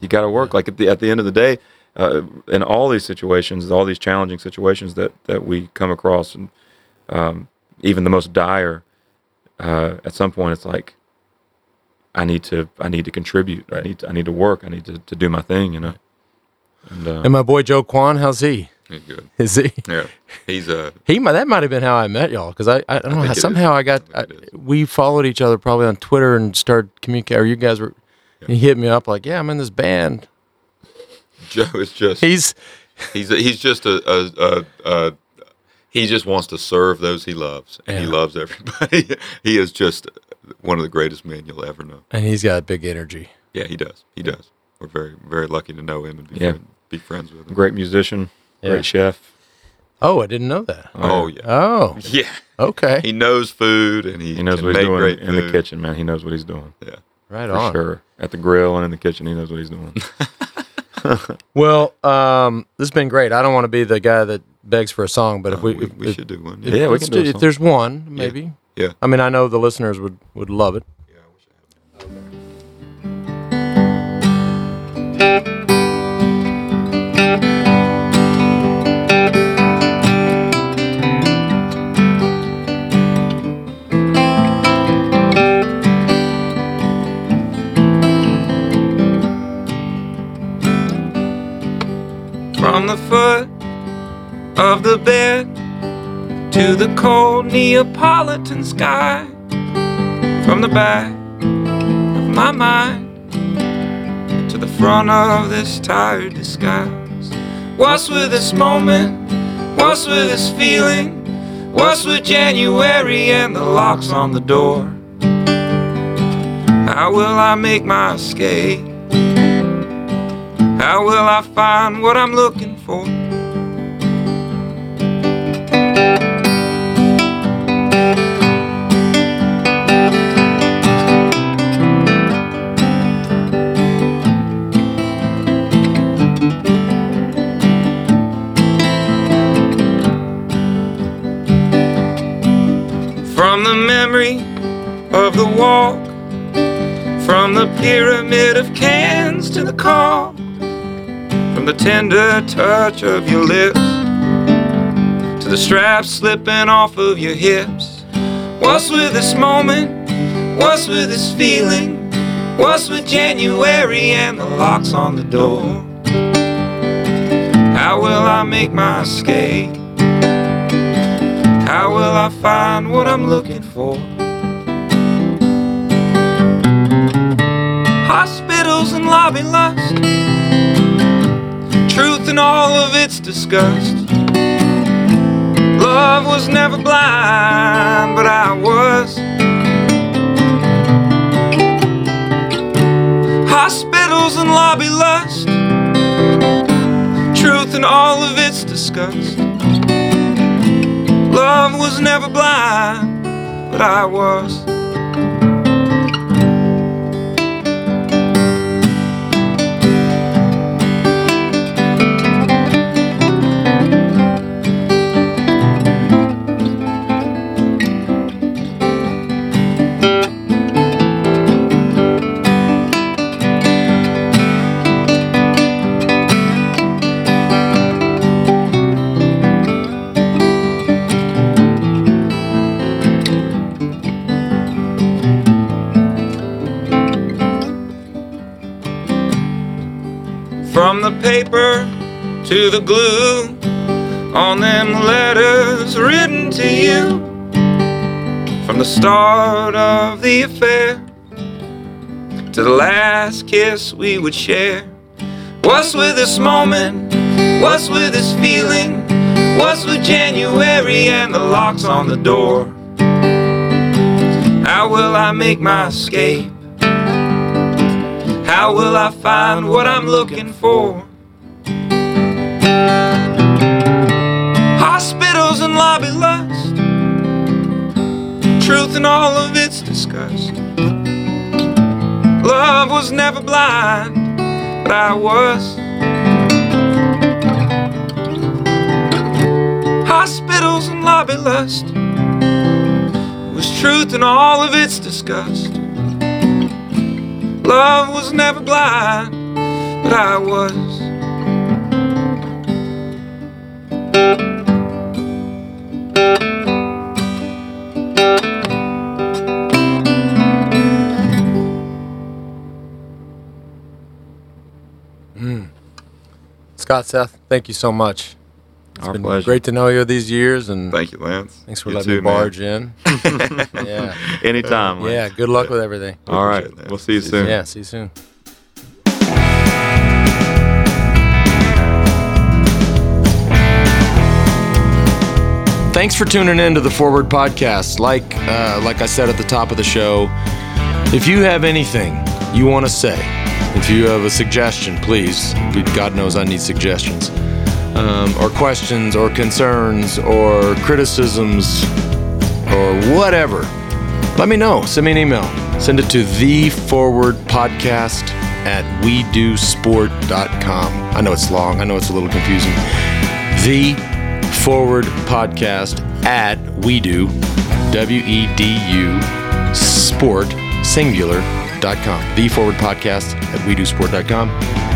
You got to work. Like at the at the end of the day, uh, in all these situations, all these challenging situations that that we come across, and um, even the most dire, uh, at some point, it's like I need to I need to contribute. I need to, I need to work. I need to, to do my thing. You know. And, uh, And my boy Joe Kwon, how's he? He's good. Is he? Yeah, he's uh, a. He might, that might have been how I met y'all because I, I don't know how, it is. somehow I got I I, think it is. we followed each other probably on Twitter and started communicating. Or you guys were he hit me up like yeah I'm in this band. Joe is just He's He's he's just a, a, a, a he just wants to serve those he loves, and he loves everybody. [laughs] he is just one of the greatest men you'll ever know. and he's got big energy. Yeah, he does. He does. We're very very lucky to know him and be, Yeah. friend, be friends with him. great musician, Yeah. great chef. Oh, I didn't know that. Oh, oh yeah, Oh, yeah. okay, He knows food, and he, He knows can what he's make doing great in the kitchen, man. He knows what he's doing. Yeah, right For on. sure. At the grill and in the kitchen, he knows what he's doing. [laughs] [laughs] Well, um, this has been great. I don't want to be the guy that begs for a song, but if Uh, we, we, if, we if- should do one. Yeah, we can do a if there's one, maybe. yeah. I mean, I know the listeners would would love it. Yeah, I wish I had From the foot of the bed to the cold Neapolitan sky. From the back of my mind to the front of this tired disguise. What's with this moment? What's with this feeling? What's with January and the locks on the door? How will I make my escape? How will I find what I'm looking for? From the memory of the walk, from the pyramid of cans to the call from the tender touch of your lips to the straps slipping off of your hips. What's with this moment? What's with this feeling? What's with January and the locks on the door? How will I make my escape? How will I find what I'm looking for? Hospitals and lobby lust in all of its disgust. Love was never blind, but I was. Hospitals and lobby lust, truth in all of its disgust. Love was never blind, but I was. The glue on them letters written to you. From the start of the affair to the last kiss we would share. What's with this moment? What's with this feeling? What's with January and the locks on the door? How will I make my escape? How will I find what I'm looking for? And lobby lust, truth in all of its disgust. Love was never blind, but I was. Hospitals and lobby lust was truth in all of its disgust. Love was never blind, but I was. Scott, Seth, thank you so much. It's Our been pleasure. great to know you these years, and Thank you, Lance. thanks for You letting too, me man. barge in. [laughs] yeah, Anytime. Lance. yeah. Good luck with everything. All right. Appreciate. We'll see you soon. Yeah, see you soon. Thanks for tuning in to the Forward Podcast. Like, uh, like I said at the top of the show, if you have anything you want to say, if you have a suggestion, please. God knows I need suggestions, um, or questions, or concerns, or criticisms, or whatever. Let me know. Send me an email. Send it to the forward podcast at wedusport.com. I know it's long. I know it's a little confusing. The forward podcast at we do, W E D U, sport, The forward podcast at wedusport.com.